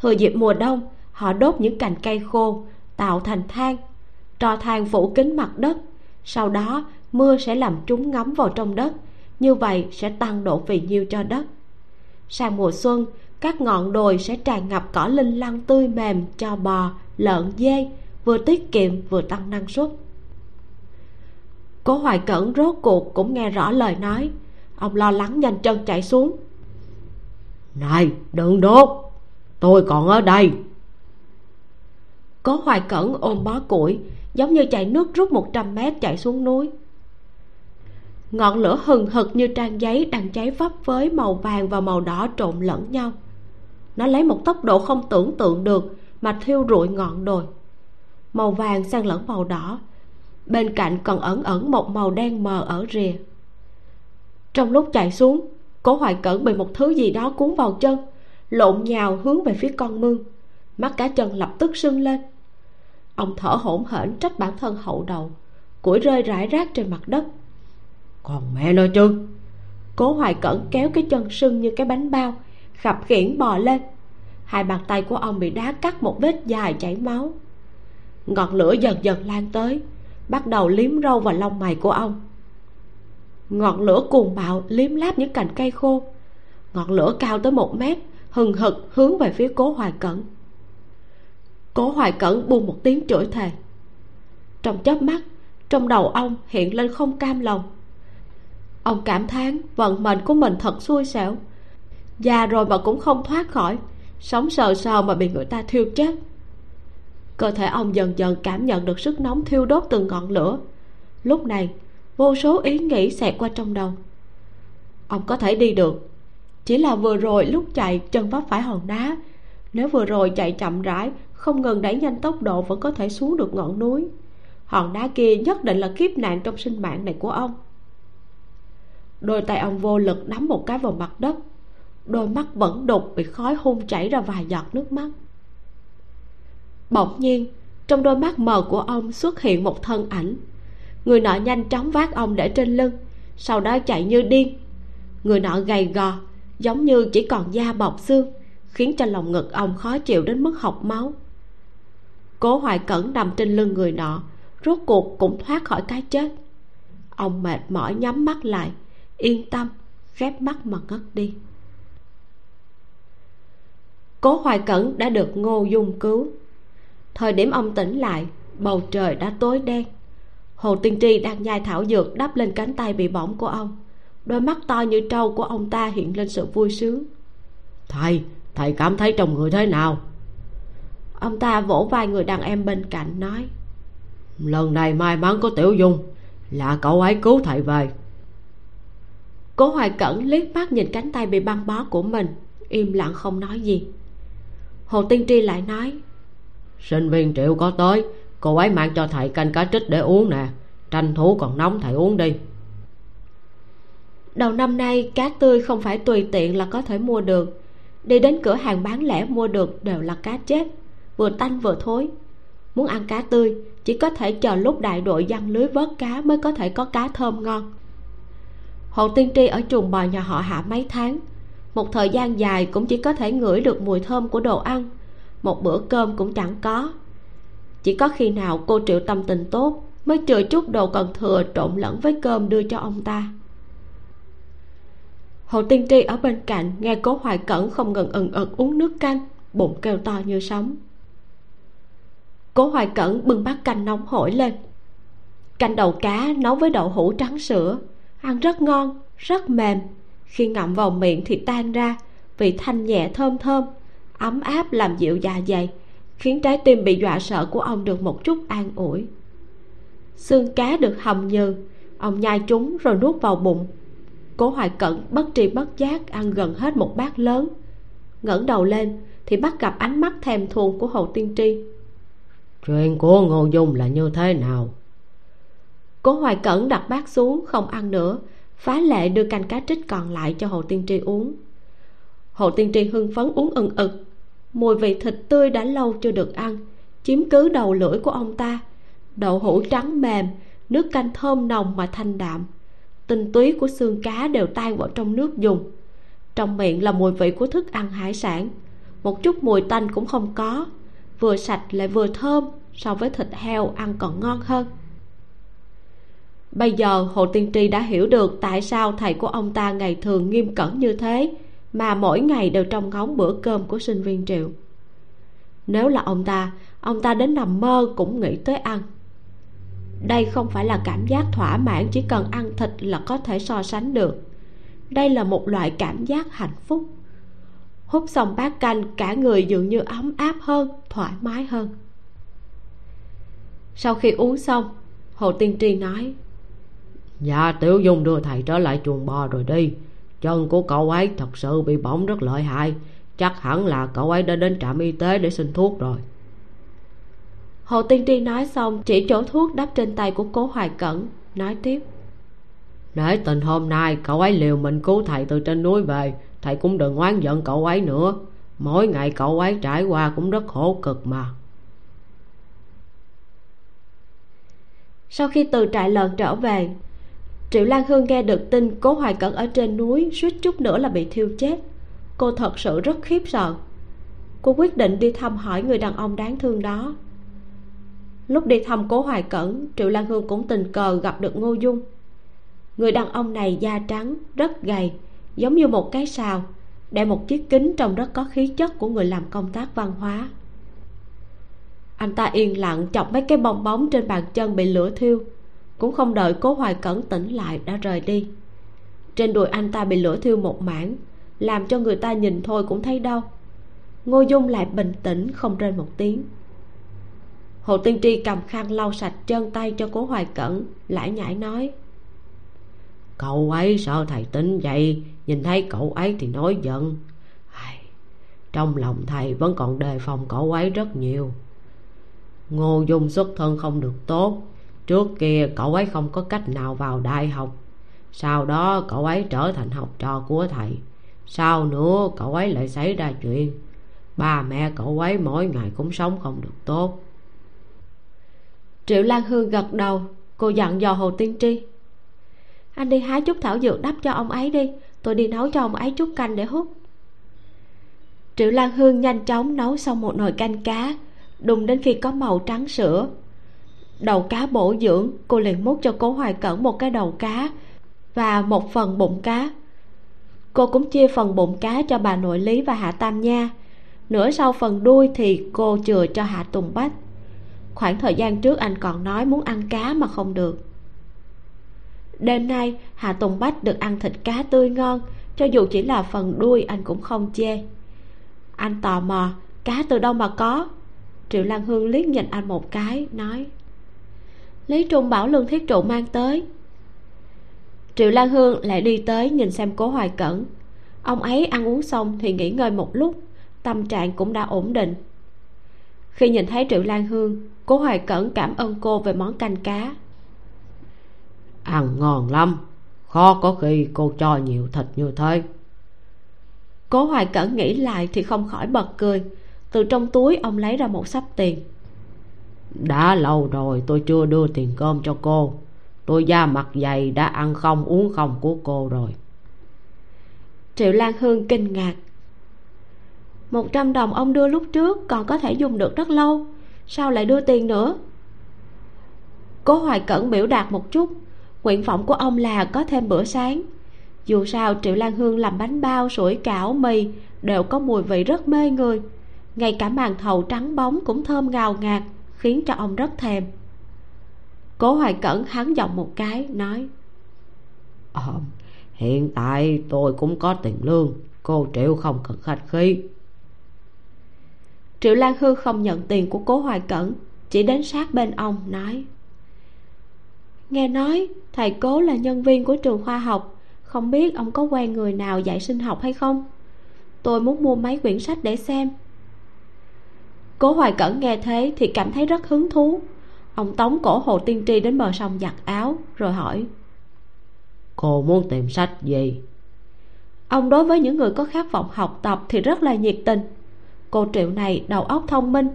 Speaker 1: Thừa dịp mùa đông, họ đốt những cành cây khô, tạo thành than trò than phủ kín mặt đất. Sau đó, mưa sẽ làm chúng ngấm vào trong đất, như vậy sẽ tăng độ phì nhiêu cho đất. Sang mùa xuân, các ngọn đồi sẽ tràn ngập cỏ linh lăng tươi mềm cho bò, lợn, dê, vừa tiết kiệm vừa tăng năng suất. Cố hoài cẩn rốt cuộc cũng nghe rõ lời nói ông lo lắng nhanh chân chạy xuống.
Speaker 2: Này, đừng đốt, tôi còn ở đây.
Speaker 1: Cố hoài cẩn ôm bó củi, giống như chạy nước rút 100 mét chạy xuống núi. Ngọn lửa hừng hực như trang giấy đang cháy vấp với màu vàng và màu đỏ trộn lẫn nhau. Nó lấy một tốc độ không tưởng tượng được mà thiêu rụi ngọn đồi. Màu vàng xen lẫn màu đỏ, bên cạnh còn ẩn ẩn một màu đen mờ ở rìa trong lúc chạy xuống cố hoài cẩn bị một thứ gì đó cuốn vào chân lộn nhào hướng về phía con mương. Mắt cá chân lập tức sưng lên. Ông thở hổn hển trách bản thân hậu đầu củi rơi rải rác trên mặt đất.
Speaker 2: Còn mẹ nói chứ?
Speaker 1: Cố hoài cẩn kéo cái chân sưng như cái bánh bao khập khiễng bò lên. Hai bàn tay của ông bị đá cắt một vết dài chảy máu. Ngọn lửa dần dần lan tới bắt đầu liếm râu vào lông mày của ông ngọn lửa cuồng bạo liếm láp những cành cây khô. Ngọn lửa cao tới một mét, hừng hực hướng về phía cố hoài cẩn. Cố hoài cẩn buông một tiếng chửi thề. Trong chớp mắt, trong đầu ông hiện lên không cam lòng. Ông cảm thán vận mệnh của mình thật xui xẻo. Già rồi mà cũng không thoát khỏi, sống sờ sờ mà bị người ta thiêu chết. Cơ thể ông dần dần cảm nhận được sức nóng thiêu đốt từng ngọn lửa. Lúc này vô số ý nghĩ xẹt qua trong đầu. Ông có thể đi được. Chỉ là vừa rồi lúc chạy chân vấp phải hòn đá. Nếu vừa rồi chạy chậm rãi, không ngừng đẩy nhanh tốc độ vẫn có thể xuống được ngọn núi. Hòn đá kia nhất định là kiếp nạn trong sinh mạng này của ông. Đôi tay ông vô lực nắm một cái vào mặt đất. Đôi mắt vẫn đục bị khói hun chảy ra vài giọt nước mắt. Bỗng nhiên, trong đôi mắt mờ của ông xuất hiện một thân ảnh người nọ nhanh chóng vác ông để trên lưng, sau đó chạy như điên. Người nọ gầy gò, giống như chỉ còn da bọc xương, khiến cho lòng ngực ông khó chịu đến mức học máu. Cố hoài cẩn nằm trên lưng người nọ, rốt cuộc cũng thoát khỏi cái chết. Ông mệt mỏi nhắm mắt lại, yên tâm, khép mắt mà ngất đi. Cố hoài cẩn đã được ngô dung cứu. Thời điểm ông tỉnh lại, bầu trời đã tối đen hồ tiên tri đang nhai thảo dược đắp lên cánh tay bị bỏng của ông. Đôi mắt to như trâu của ông ta hiện lên sự vui sướng.
Speaker 2: Thầy thầy cảm thấy trong người thế nào?
Speaker 1: Ông ta vỗ vai người đàn em bên cạnh nói.
Speaker 2: Lần này may mắn có tiểu dung là cậu ấy cứu thầy về.
Speaker 1: Cố hoài cẩn liếc mắt nhìn cánh tay bị băng bó của mình im lặng không nói gì. Hồ tiên tri lại nói.
Speaker 2: Sinh viên triệu có tới cô ấy mang cho thầy canh cá trích để uống nè. Tranh thủ còn nóng thầy uống đi.
Speaker 1: Đầu năm nay, cá tươi không phải tùy tiện là có thể mua được. Đi đến cửa hàng bán lẻ mua được đều là cá chết vừa tanh vừa thối. Muốn ăn cá tươi, chỉ có thể chờ lúc đại đội giăng lưới vớt cá mới có thể có cá thơm ngon. Hồ tiên tri ở chuồng bò nhà họ hạ mấy tháng. Một thời gian dài cũng chỉ có thể ngửi được mùi thơm của đồ ăn. Một bữa cơm cũng chẳng có chỉ có khi nào cô triệu tâm tình tốt mới chừa chút đồ còn thừa trộn lẫn với cơm đưa cho ông ta. Hồ tiên tri ở bên cạnh nghe cố hoài cẩn không ngừng ừng ực uống nước canh, bụng kêu to như sóng cố hoài cẩn bưng bát canh nóng hổi lên. Canh đầu cá nấu với đậu hũ trắng sữa, ăn rất ngon, rất mềm. Khi ngậm vào miệng thì tan ra, vị thanh nhẹ thơm thơm, ấm áp làm dịu dạ dày khiến trái tim bị dọa sợ của ông được một chút an ủi. Xương cá được hầm nhừ ông nhai chúng rồi nuốt vào bụng. Cố hoài cẩn bất tri bất giác ăn gần hết một bát lớn ngẩng đầu lên thì bắt gặp ánh mắt thèm thuồng của hồ tiên tri.
Speaker 2: Chuyện của ngô dung là như thế nào?
Speaker 1: Cố hoài cẩn đặt bát xuống không ăn nữa phá lệ đưa canh cá trích còn lại cho hồ tiên tri uống. Hồ tiên tri hưng phấn uống ừng ực mùi vị thịt tươi đã lâu chưa được ăn, chiếm cứ đầu lưỡi của ông ta. Đậu hũ trắng mềm, nước canh thơm nồng mà thanh đạm. Tinh túy của xương cá đều tan vào trong nước dùng. Trong miệng là mùi vị của thức ăn hải sản. Một chút mùi tanh cũng không có. Vừa sạch lại vừa thơm, so với thịt heo ăn còn ngon hơn. Bây giờ hồ tiên tri đã hiểu được tại sao thầy của ông ta ngày thường nghiêm cẩn như thế mà mỗi ngày đều trông ngóng bữa cơm của sinh viên triệu. Nếu là ông ta ông ta đến nằm mơ cũng nghĩ tới ăn. Đây không phải là cảm giác thỏa mãn, chỉ cần ăn thịt là có thể so sánh được. Đây là một loại cảm giác hạnh phúc. Hút xong bát canh, cả người dường như ấm áp hơn, thoải mái hơn. Sau khi uống xong, hồ tiên tri nói
Speaker 2: dạ tiểu dung đưa thầy trở lại chuồng bò rồi đi chân của cậu ấy thật sự bị bỏng rất lợi hại. Chắc hẳn là cậu ấy đã đến trạm y tế để xin thuốc rồi.
Speaker 1: Hồ tiên tri nói xong chỉ chỗ thuốc đắp trên tay của cố hoài cẩn nói tiếp.
Speaker 2: Để tình hôm nay cậu ấy liều mình cứu thầy từ trên núi về. Thầy cũng đừng oán giận cậu ấy nữa. Mỗi ngày cậu ấy trải qua cũng rất khổ cực mà.
Speaker 1: Sau khi từ trại lợn trở về triệu lan hương nghe được tin cố hoài cẩn ở trên núi suýt chút nữa là bị thiêu chết. Cô thật sự rất khiếp sợ. Cô quyết định đi thăm hỏi người đàn ông đáng thương đó. Lúc đi thăm cố hoài cẩn, triệu lan hương cũng tình cờ gặp được ngô dung. Người đàn ông này da trắng, rất gầy, giống như một cái sào đeo một chiếc kính trông rất có khí chất của người làm công tác văn hóa. Anh ta yên lặng chọc mấy cái bong bóng trên bàn chân bị lửa thiêu cũng không đợi cố hoài cẩn tỉnh lại đã rời đi. Trên đùi anh ta bị lửa thiêu một mảng, làm cho người ta nhìn thôi cũng thấy đau. Ngô dung lại bình tĩnh không rên một tiếng. Hồ tiên tri cầm khăn lau sạch chân tay cho cố hoài cẩn, lải nhải nói.
Speaker 2: Cậu ấy sợ thầy tính vậy? Nhìn thấy cậu ấy thì nói giận. Trong lòng thầy vẫn còn đề phòng cậu ấy rất nhiều. Ngô dung xuất thân không được tốt trước kia cậu ấy không có cách nào vào đại học. Sau đó cậu ấy trở thành học trò của thầy. Sau nữa cậu ấy lại xảy ra chuyện. Ba mẹ cậu ấy mỗi ngày cũng sống không được tốt.
Speaker 1: Triệu lan hương gật đầu, cô dặn dò hồ tiên tri. Anh đi hái chút thảo dược đắp cho ông ấy đi, tôi đi nấu cho ông ấy chút canh để hút. Triệu lan hương nhanh chóng nấu xong một nồi canh cá đun đến khi có màu trắng sữa đầu cá bổ dưỡng. Cô liền múc cho cố hoài cẩn một cái đầu cá và một phần bụng cá. Cô cũng chia phần bụng cá cho bà nội lý và hạ tam nha. Nửa sau phần đuôi thì cô chừa cho hạ tùng bách. Khoảng thời gian trước anh còn nói muốn ăn cá mà không được. Đêm nay, hạ tùng bách được ăn thịt cá tươi ngon. Cho dù chỉ là phần đuôi, anh cũng không chê. Anh tò mò, cá từ đâu mà có? Triệu lan hương liếc nhìn anh một cái, nói lý trung bảo lương thiết trụ mang tới. Triệu lan hương lại đi tới nhìn xem cố hoài cẩn. Ông ấy ăn uống xong thì nghỉ ngơi một lúc tâm trạng cũng đã ổn định. Khi nhìn thấy triệu lan hương cố hoài cẩn cảm ơn cô về món canh cá.
Speaker 2: Ăn ngon lắm khó có khi cô cho nhiều thịt như thế.
Speaker 1: Cố hoài cẩn nghĩ lại thì không khỏi bật cười. Từ trong túi ông lấy ra một sắp tiền
Speaker 2: đã lâu rồi tôi chưa đưa tiền cơm cho cô. Tôi da mặt dày đã ăn không, uống không của cô rồi.
Speaker 1: Triệu lan hương kinh ngạc. Một trăm đồng ông đưa lúc trước còn có thể dùng được rất lâu. Sao lại đưa tiền nữa? Cố hoài cẩn biểu đạt một chút. Nguyện vọng của ông là có thêm bữa sáng. Dù sao, triệu lan hương làm bánh bao, sủi cảo, mì đều có mùi vị rất mê người. Ngay cả màn thầu trắng bóng cũng thơm ngào ngạt khiến cho ông rất thèm. Cố hoài cẩn hắn giọng một cái nói
Speaker 2: à, hiện tại tôi cũng có tiền lương cô triệu không cần khách khí.
Speaker 1: Triệu lan hương không nhận tiền của cố hoài cẩn chỉ đến sát bên ông nói nghe nói thầy cố là nhân viên của trường khoa học không biết ông có quen người nào dạy sinh học hay không? Tôi muốn mua mấy quyển sách để xem cố hoài cẩn nghe thế thì cảm thấy rất hứng thú. Ông tống cổ hồ tiên tri đến bờ sông giặt áo rồi hỏi
Speaker 2: cô muốn tìm sách gì?
Speaker 1: Ông đối với những người có khát vọng học tập thì rất là nhiệt tình. Cô triệu này đầu óc thông minh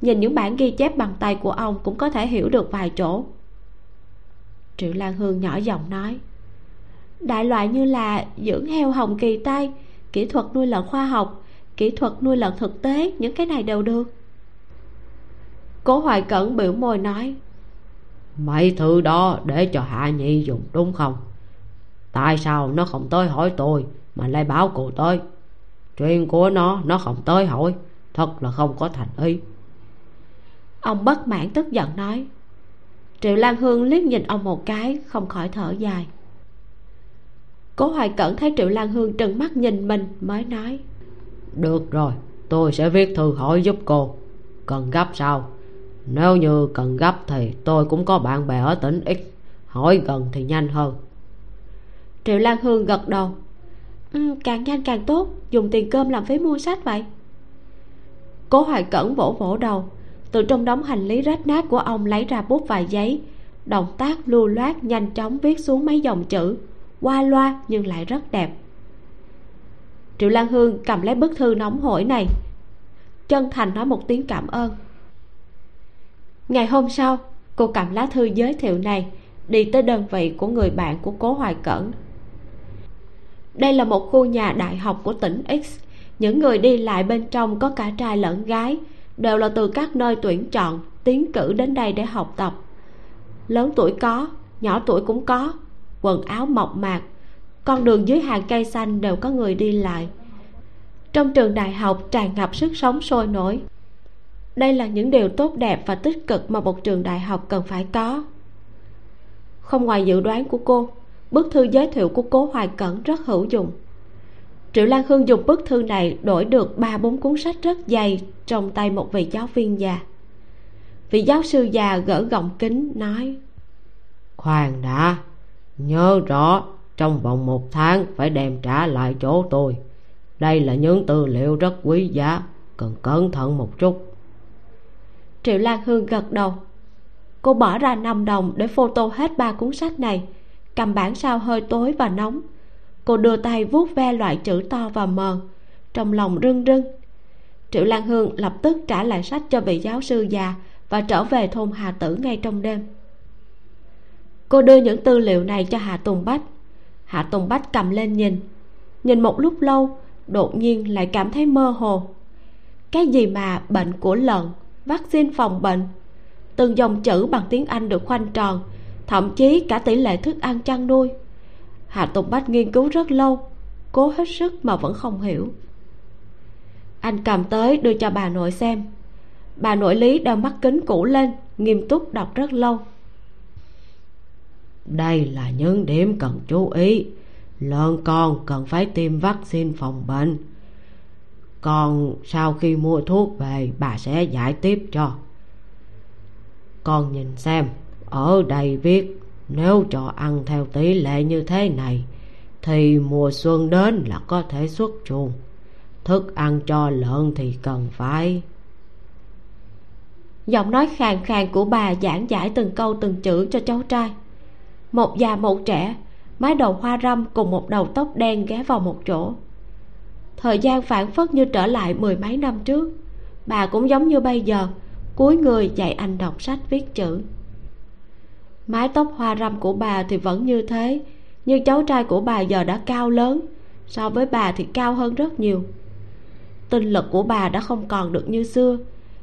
Speaker 1: nhìn những bản ghi chép bằng tay của ông cũng có thể hiểu được vài chỗ. Triệu lan hương nhỏ giọng nói đại loại như là dưỡng heo hồng kỳ tay kỹ thuật nuôi lợn khoa học kỹ thuật nuôi lợn thực tế những cái này đều được cố hoài cẩn biểu môi nói
Speaker 2: mấy thứ đó để cho hạ nhi dùng đúng không? Tại sao nó không tới hỏi tôi mà lại báo cô tới? Chuyện của nó nó không tới hỏi thật là không có thành ý.
Speaker 1: Ông bất mãn tức giận nói triệu lan hương liếc nhìn ông một cái không khỏi thở dài. Cố hoài cẩn thấy triệu lan hương trừng mắt nhìn mình mới nói
Speaker 2: được rồi tôi sẽ viết thư hỏi giúp cô cần gấp sao nếu như cần gấp thì tôi cũng có bạn bè ở tỉnh x. Hỏi gần thì nhanh hơn.
Speaker 1: Triệu lan hương gật đầu. Ừ, càng nhanh càng tốt. Dùng tiền cơm làm phí mua sách vậy. Cố hoài cẩn vỗ vỗ đầu. Từ trong đống hành lý rách nát của ông lấy ra bút vài giấy. Động tác lưu loát nhanh chóng viết xuống mấy dòng chữ. Qua loa nhưng lại rất đẹp. Triệu lan hương cầm lấy bức thư nóng hổi này. Chân thành nói một tiếng cảm ơn ngày hôm sau, cô cầm lá thư giới thiệu này, đi tới đơn vị của người bạn của cố hoài cẩn. Đây là một khu nhà đại học của tỉnh x. Những người đi lại bên trong có cả trai lẫn gái, đều là từ các nơi tuyển chọn, tiến cử đến đây để học tập. Lớn tuổi có, nhỏ tuổi cũng có, quần áo mộc mạc, con đường dưới hàng cây xanh đều có người đi lại. Trong trường đại học tràn ngập sức sống sôi nổi đây là những điều tốt đẹp và tích cực mà một trường đại học cần phải có. Không ngoài dự đoán của cô, bức thư giới thiệu của cố hoài cẩn rất hữu dụng. Triệu lan hương dùng bức thư này đổi được ba bốn cuốn sách rất dày trong tay một vị giáo viên già. Vị giáo sư già gỡ gọng kính, nói,
Speaker 2: khoan đã, nhớ rõ, trong vòng một tháng phải đem trả lại chỗ tôi. Đây là những tư liệu rất quý giá, cần cẩn thận một chút
Speaker 1: triệu lan hương gật đầu. Cô bỏ ra 5 đồng để photo hết ba cuốn sách này, cầm bản sao hơi tối và nóng. Cô đưa tay vuốt ve loại chữ to và mờ, trong lòng rưng rưng. Triệu lan hương lập tức trả lại sách cho vị giáo sư già và trở về thôn hà tử ngay trong đêm. Cô đưa những tư liệu này cho hạ tùng bách. Hạ tùng bách cầm lên nhìn. Nhìn một lúc lâu, đột nhiên lại cảm thấy mơ hồ. Cái gì mà bệnh của lợn? Vaccine phòng bệnh. Từng dòng chữ bằng tiếng anh được khoanh tròn, thậm chí cả tỷ lệ thức ăn chăn nuôi. Hạ tùng bách nghiên cứu rất lâu, cố hết sức mà vẫn không hiểu. Anh cầm tới đưa cho bà nội xem. Bà nội lý đeo mắt kính cũ lên, nghiêm túc đọc rất lâu.
Speaker 2: Đây là những điểm cần chú ý. Lợn con cần phải tiêm vaccine phòng bệnh còn sau khi mua thuốc về, bà sẽ giải tiếp cho. Con nhìn xem, ở đây viết, nếu cho ăn theo tỷ lệ như thế này, thì mùa xuân đến là có thể xuất chuồng. Thức ăn cho lợn thì cần phải.
Speaker 1: Giọng nói khàn khàn của bà giảng giải từng câu từng chữ cho cháu trai. Một già một trẻ, mái đầu hoa râm cùng một đầu tóc đen ghé vào một chỗ thời gian phản phất như trở lại mười mấy năm trước. Bà cũng giống như bây giờ, cúi người dạy anh đọc sách viết chữ. Mái tóc hoa râm của bà thì vẫn như thế, nhưng cháu trai của bà giờ đã cao lớn, so với bà thì cao hơn rất nhiều. Tinh lực của bà đã không còn được như xưa.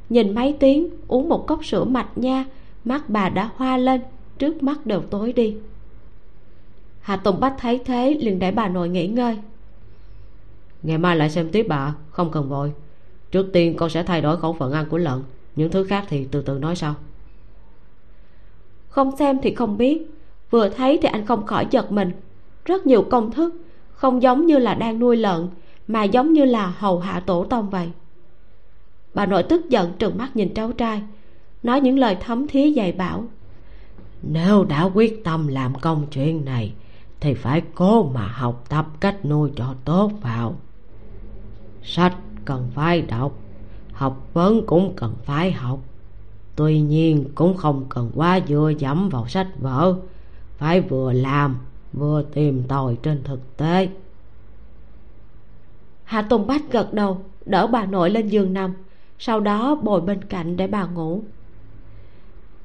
Speaker 1: Nhìn mấy tiếng uống một cốc sữa mạch nha, mắt bà đã hoa lên trước mắt đều tối đi. Hà tùng bách thấy thế liền để bà nội nghỉ ngơi
Speaker 2: ngày mai lại xem tiếp bà không cần vội. Trước tiên con sẽ thay đổi khẩu phần ăn của lợn những thứ khác thì từ từ nói sau.
Speaker 1: Không xem thì không biết vừa thấy thì anh không khỏi giật mình. Rất nhiều công thức không giống như là đang nuôi lợn mà giống như là hầu hạ tổ tông vậy. Bà nội tức giận trừng mắt nhìn cháu trai nói những lời thấm thía dạy bảo.
Speaker 2: Nếu đã quyết tâm làm công chuyện này thì phải cố mà học tập cách nuôi cho tốt vào sách cần phải đọc học vấn cũng cần phải học. Tuy nhiên cũng không cần quá dựa dẫm vào sách vở phải vừa làm vừa tìm tòi trên thực tế.
Speaker 1: Hạ tùng bách gật đầu đỡ bà nội lên giường nằm sau đó bồi bên cạnh để bà ngủ.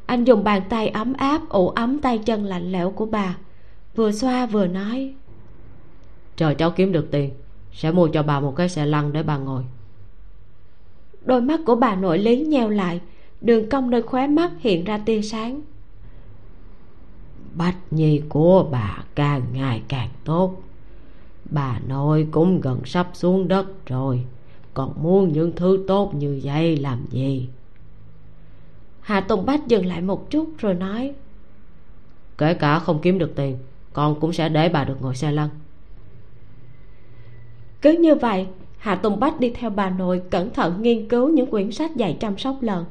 Speaker 1: Anh dùng bàn tay ấm áp ủ ấm tay chân lạnh lẽo của bà vừa xoa vừa nói.
Speaker 2: Chờ cháu kiếm được tiền sẽ mua cho bà một cái xe lăn để bà ngồi.
Speaker 1: Đôi mắt của bà nội lý nheo lại. Đường cong nơi khóe mắt hiện ra tia sáng.
Speaker 2: Bách nhi của bà càng ngày càng tốt. Bà nội cũng gần sắp xuống đất rồi. Còn muốn những thứ tốt như vậy làm gì?
Speaker 1: Hạ tùng bách dừng lại một chút rồi nói
Speaker 2: kể cả không kiếm được tiền con cũng sẽ để bà được ngồi xe lăn
Speaker 1: cứ như vậy hạ tùng bách đi theo bà nội cẩn thận nghiên cứu những quyển sách dạy chăm sóc lợn.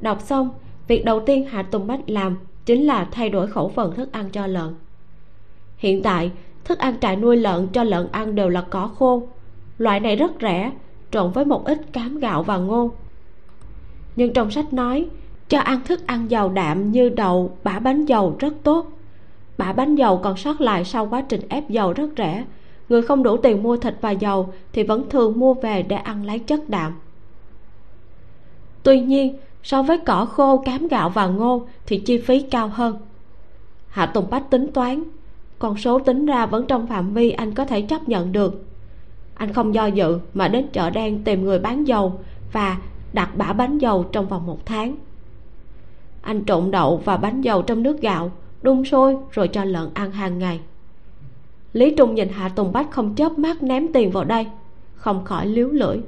Speaker 1: Đọc xong, việc đầu tiên hạ tùng bách làm chính là thay đổi khẩu phần thức ăn cho lợn. Hiện tại, thức ăn trại nuôi lợn cho lợn ăn đều là cỏ khô. Loại này rất rẻ, trộn với một ít cám gạo và ngô. Nhưng trong sách nói, cho ăn thức ăn giàu đạm như đậu bã bánh dầu rất tốt. Bã bánh dầu còn sót lại sau quá trình ép dầu rất rẻ người không đủ tiền mua thịt và dầu thì vẫn thường mua về để ăn lấy chất đạm. Tuy nhiên, so với cỏ khô, cám gạo và ngô thì chi phí cao hơn. Hạ tùng bách tính toán, con số tính ra vẫn trong phạm vi anh có thể chấp nhận được. Anh không do dự mà đến chợ đen tìm người bán dầu và đặt bã bánh dầu trong vòng một tháng. Anh trộn đậu và bánh dầu trong nước gạo, đun sôi rồi cho lợn ăn hàng ngày lý trung nhìn hạ tùng bách không chớp mắt ném tiền vào đây không khỏi liếu lưỡi.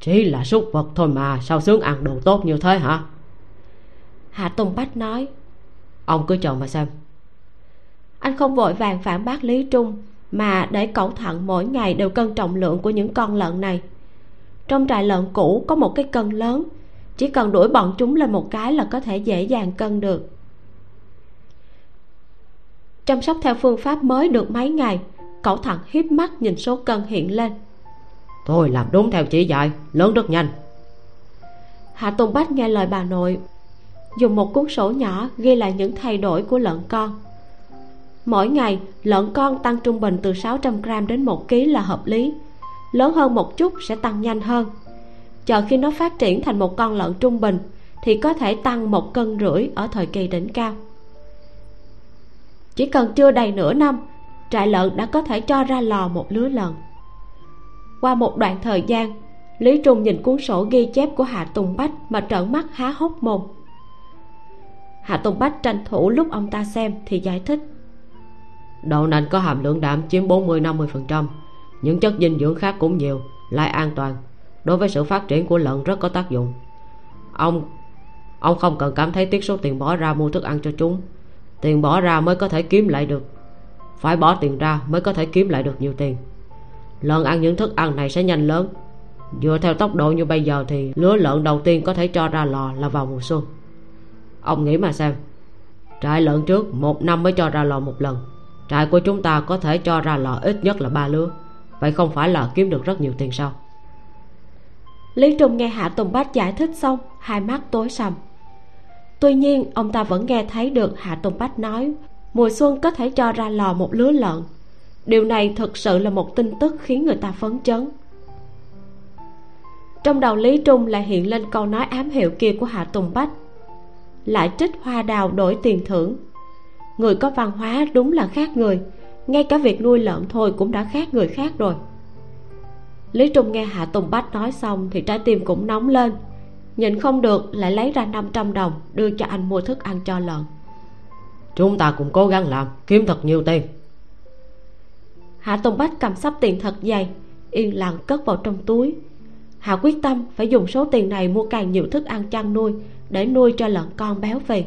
Speaker 2: Chỉ là súc vật thôi mà sao sướng ăn đồ tốt như thế hả?
Speaker 1: Hạ tùng bách nói.
Speaker 2: Ông cứ chờ mà xem.
Speaker 1: Anh không vội vàng phản bác lý trung mà để cẩn thận mỗi ngày đều cân trọng lượng của những con lợn này. Trong trại lợn cũ có một cái cân lớn chỉ cần đuổi bọn chúng lên một cái là có thể dễ dàng cân được chăm sóc theo phương pháp mới được mấy ngày. Cậu thận hiếp mắt nhìn số cân hiện lên.
Speaker 2: Tôi làm đúng theo chỉ dạy lớn rất nhanh.
Speaker 1: Hạ tùng bách nghe lời bà nội dùng một cuốn sổ nhỏ ghi lại những thay đổi của lợn con. Mỗi ngày lợn con tăng trung bình từ 600 gram đến 1 kg là hợp lý. Lớn hơn một chút sẽ tăng nhanh hơn. Chờ khi nó phát triển thành một con lợn trung bình thì có thể tăng một cân rưỡi ở thời kỳ đỉnh cao chỉ cần chưa đầy nửa năm, trại lợn đã có thể cho ra lò một lứa lợn qua một đoạn thời gian, lý trung nhìn cuốn sổ ghi chép của hạ tùng bách mà trợn mắt há hốc mồm. Hạ tùng bách tranh thủ lúc ông ta xem thì giải thích.
Speaker 2: Đậu nành có hàm lượng đạm chiếm 40-50% những chất dinh dưỡng khác cũng nhiều, lại an toàn. Đối với sự phát triển của lợn rất có tác dụng. Ông ông không cần cảm thấy tiếc số tiền bỏ ra mua thức ăn cho chúng tiền bỏ ra mới có thể kiếm lại được. Phải bỏ tiền ra mới có thể kiếm lại được nhiều tiền. Lợn ăn những thức ăn này sẽ nhanh lớn. Dựa theo tốc độ như bây giờ thì lứa lợn đầu tiên có thể cho ra lò là vào mùa xuân. Ông nghĩ mà xem, trại lợn trước một năm mới cho ra lò một lần. Trại của chúng ta có thể cho ra lò ít nhất là ba lứa. Vậy không phải là kiếm được rất nhiều tiền sao?
Speaker 1: Lý trung nghe hạ tùng bách giải thích xong, hai mắt tối sầm tuy nhiên, ông ta vẫn nghe thấy được hạ tùng bách nói, mùa xuân có thể cho ra lò một lứa lợn điều này thực sự là một tin tức khiến người ta phấn chấn. Trong đầu lý trung lại hiện lên câu nói ám hiệu kia của hạ tùng bách, lại trích hoa đào đổi tiền thưởng. Người có văn hóa đúng là khác người, ngay cả việc nuôi lợn thôi cũng đã khác người khác rồi. Lý trung nghe hạ tùng bách nói xong thì trái tim cũng nóng lên nhìn không được lại lấy ra 500 đồng đưa cho anh mua thức ăn cho lợn.
Speaker 2: Chúng ta cùng cố gắng làm kiếm thật nhiều tiền.
Speaker 1: Hạ tùng bách cầm sắp tiền thật dày yên lặng cất vào trong túi. Hạ quyết tâm phải dùng số tiền này mua càng nhiều thức ăn chăn nuôi để nuôi cho lợn con béo phì.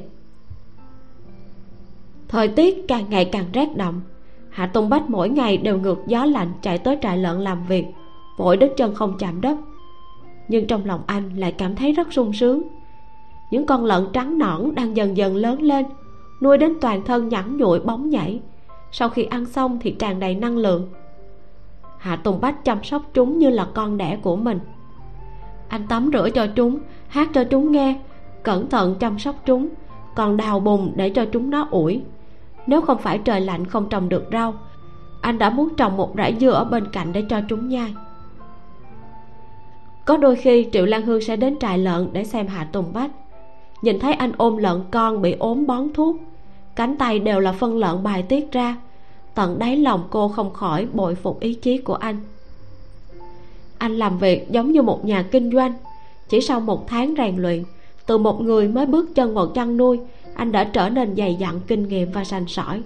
Speaker 1: Thời tiết càng ngày càng rét đậm hạ tùng bách mỗi ngày đều ngược gió lạnh chạy tới trại lợn làm việc vội đến chân không chạm đất nhưng trong lòng anh lại cảm thấy rất sung sướng. Những con lợn trắng nõn đang dần dần lớn lên, nuôi đến toàn thân nhẵn nhụi bóng nhảy. Sau khi ăn xong thì tràn đầy năng lượng. Hạ tùng bách chăm sóc chúng như là con đẻ của mình. Anh tắm rửa cho chúng, hát cho chúng nghe, cẩn thận chăm sóc chúng, còn đào bùn để cho chúng nó ủi. Nếu không phải trời lạnh không trồng được rau, anh đã muốn trồng một rải dưa ở bên cạnh để cho chúng nhai có đôi khi triệu lan hương sẽ đến trại lợn để xem hạ tùng bách. Nhìn thấy anh ôm lợn con bị ốm bón thuốc, cánh tay đều là phân lợn bài tiết ra. Tận đáy lòng cô không khỏi bội phục ý chí của anh. Anh làm việc giống như một nhà kinh doanh. Chỉ sau một tháng rèn luyện, từ một người mới bước chân vào chăn nuôi, anh đã trở nên dày dặn kinh nghiệm và sành sỏi.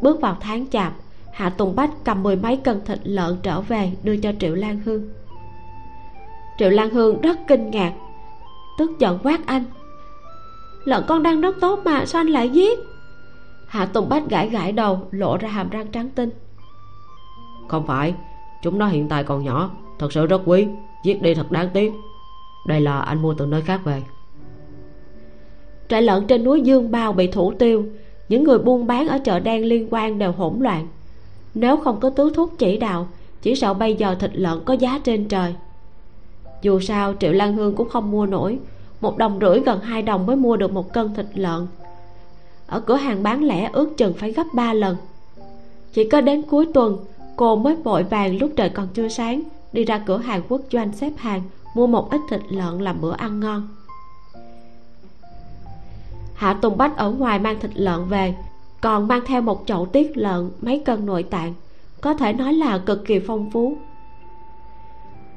Speaker 1: Bước vào tháng chạp, hạ tùng bách cầm mười mấy cân thịt lợn trở về đưa cho triệu lan hương triệu lan hương rất kinh ngạc. Tức giận quát anh. Lợn con đang rất tốt mà sao anh lại giết? Hạ tùng bách gãi gãi đầu lộ ra hàm răng trắng tinh.
Speaker 2: Không phải chúng nó hiện tại còn nhỏ thật sự rất quý giết đi thật đáng tiếc. Đây là anh mua từ nơi khác về.
Speaker 1: Trại lợn trên núi dương bao bị thủ tiêu những người buôn bán ở chợ đen liên quan đều hỗn loạn. Nếu không có tứ thuốc chỉ đạo chỉ sợ bây giờ thịt lợn có giá trên trời dù sao, triệu lan hương cũng không mua nổi. Một đồng rưỡi gần hai đồng mới mua được một cân thịt lợn. Ở cửa hàng bán lẻ ước chừng phải gấp ba lần. Chỉ có đến cuối tuần, cô mới vội vàng lúc trời còn chưa sáng, đi ra cửa hàng quốc doanh xếp hàng, mua một ít thịt lợn làm bữa ăn ngon. Hạ tùng bách ở ngoài mang thịt lợn về, còn mang theo một chậu tiết lợn mấy cân nội tạng. Có thể nói là cực kỳ phong phú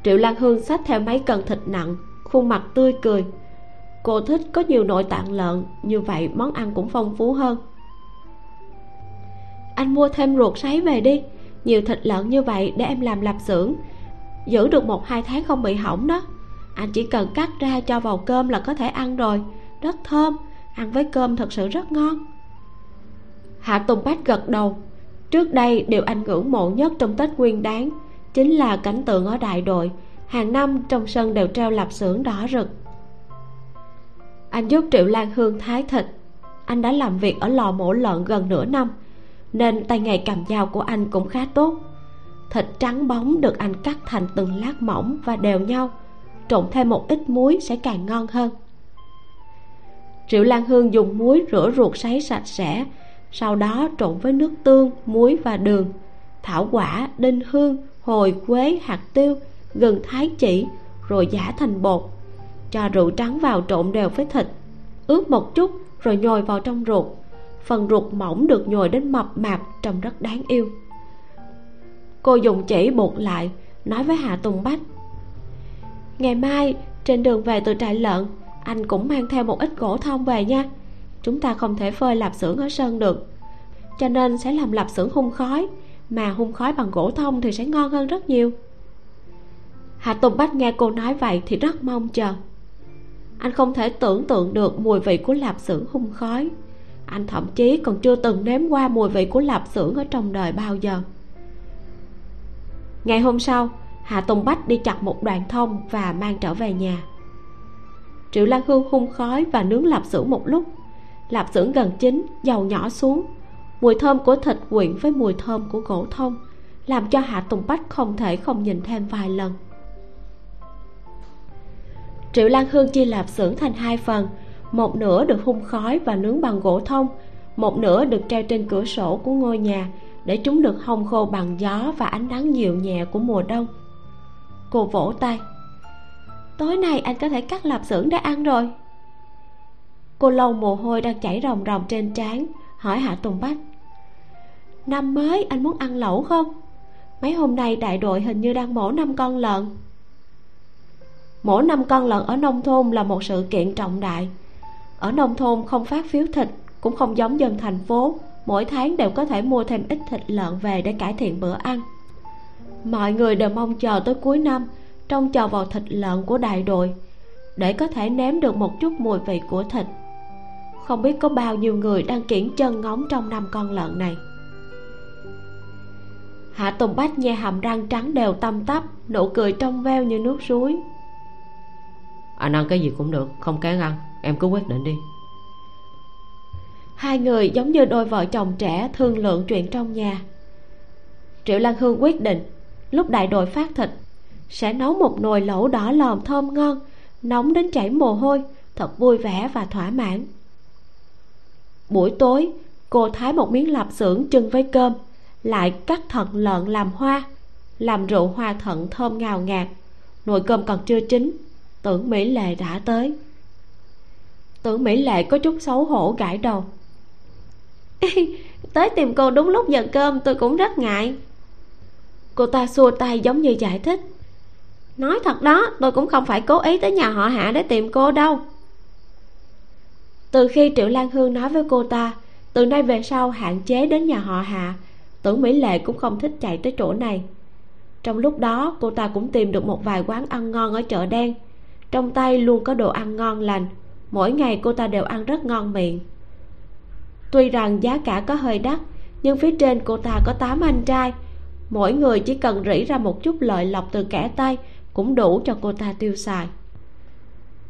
Speaker 1: triệu lan hương xách theo mấy cân thịt nặng, khuôn mặt tươi cười. Cô thích có nhiều nội tạng lợn, như vậy món ăn cũng phong phú hơn. Anh mua thêm ruột sấy về đi, nhiều thịt lợn như vậy để em làm lạp xưởng. Giữ được một hai tháng không bị hỏng đó. Anh chỉ cần cắt ra cho vào cơm là có thể ăn rồi. Rất thơm, ăn với cơm thật sự rất ngon. Hạ tùng bách gật đầu. Trước đây điều anh ngưỡng mộ nhất trong tết nguyên đáng chính là cảnh tượng ở đại đội. Hàng năm trong sân đều treo lạp xưởng đỏ rực. Anh giúp triệu lan hương thái thịt. Anh đã làm việc ở lò mổ lợn gần nửa năm, nên tay nghề cầm dao của anh cũng khá tốt. Thịt trắng bóng được anh cắt thành từng lát mỏng và đều nhau, trộn thêm một ít muối sẽ càng ngon hơn. Triệu lan hương dùng muối rửa ruột sấy sạch sẽ, sau đó trộn với nước tương, muối và đường, thảo quả, đinh hương hồi quế hạt tiêu, gừng thái chỉ, rồi giả thành bột. Cho rượu trắng vào trộn đều với thịt. Ướp một chút, rồi nhồi vào trong ruột. Phần ruột mỏng được nhồi đến mập mạp, trông rất đáng yêu. Cô dùng chỉ buộc lại, nói với hạ tùng bách. Ngày mai, trên đường về từ trại lợn, anh cũng mang theo một ít gỗ thông về nha. Chúng ta không thể phơi lạp xưởng ở sân được. Cho nên sẽ làm lạp xưởng hung khói mà hun khói bằng gỗ thông thì sẽ ngon hơn rất nhiều. Hạ tùng bách nghe cô nói vậy thì rất mong chờ. Anh không thể tưởng tượng được mùi vị của lạp xưởng hun khói. Anh thậm chí còn chưa từng nếm qua mùi vị của lạp xưởng ở trong đời bao giờ. Ngày hôm sau, hạ tùng bách đi chặt một đoạn thông và mang trở về nhà. Triệu lan hương hun khói và nướng lạp xưởng một lúc. Lạp xưởng gần chín, dầu nhỏ xuống mùi thơm của thịt quyện với mùi thơm của gỗ thông, làm cho hạ tùng bách không thể không nhìn thêm vài lần. Triệu lan hương chia lạp xưởng thành hai phần, một nửa được hun khói và nướng bằng gỗ thông, một nửa được treo trên cửa sổ của ngôi nhà để chúng được hong khô bằng gió và ánh nắng dịu nhẹ của mùa đông. Cô vỗ tay. Tối nay anh có thể cắt lạp xưởng để ăn rồi. Cô lau mồ hôi đang chảy ròng ròng trên trán hỏi hạ tùng bách. Năm mới anh muốn ăn lẩu không? Mấy hôm nay đại đội hình như đang mổ năm con lợn. Mổ năm con lợn ở nông thôn là một sự kiện trọng đại. Ở nông thôn không phát phiếu thịt, cũng không giống dân thành phố. Mỗi tháng đều có thể mua thêm ít thịt lợn về để cải thiện bữa ăn. Mọi người đều mong chờ tới cuối năm, trông chờ vào thịt lợn của đại đội, để có thể nếm được một chút mùi vị của thịt không biết có bao nhiêu người đang kiển chân ngóng trong năm con lợn này. Hạ tùng bách nghe hàm răng trắng đều tăm tắp nụ cười trong veo như nước suối.
Speaker 2: Anh ăn cái gì cũng được không kén ăn em cứ quyết định đi.
Speaker 1: Hai người giống như đôi vợ chồng trẻ thương lượng chuyện trong nhà. Triệu lan hương quyết định lúc đại đội phát thịt sẽ nấu một nồi lẩu đỏ lòm thơm ngon nóng đến chảy mồ hôi thật vui vẻ và thỏa mãn buổi tối, cô thái một miếng lạp xưởng trưng với cơm, lại cắt thận lợn làm hoa, làm rượu hoa thận thơm ngào ngạt. Nồi cơm còn chưa chín, tưởng mỹ lệ đã tới. Tưởng mỹ lệ có chút xấu hổ gãi đầu. Tới tìm cô đúng lúc giờ cơm, tôi cũng rất ngại. Cô ta xua tay giống như giải thích. Nói thật đó, tôi cũng không phải cố ý tới nhà họ hạ để tìm cô đâu từ khi triệu lan hương nói với cô ta, từ nay về sau hạn chế đến nhà họ hạ tưởng mỹ lệ cũng không thích chạy tới chỗ này. Trong lúc đó, cô ta cũng tìm được một vài quán ăn ngon ở chợ đen. Trong tay luôn có đồ ăn ngon lành. Mỗi ngày cô ta đều ăn rất ngon miệng. Tuy rằng giá cả có hơi đắt, nhưng phía trên cô ta có tám anh trai. Mỗi người chỉ cần rỉ ra một chút lợi lộc từ kẻ tay cũng đủ cho cô ta tiêu xài.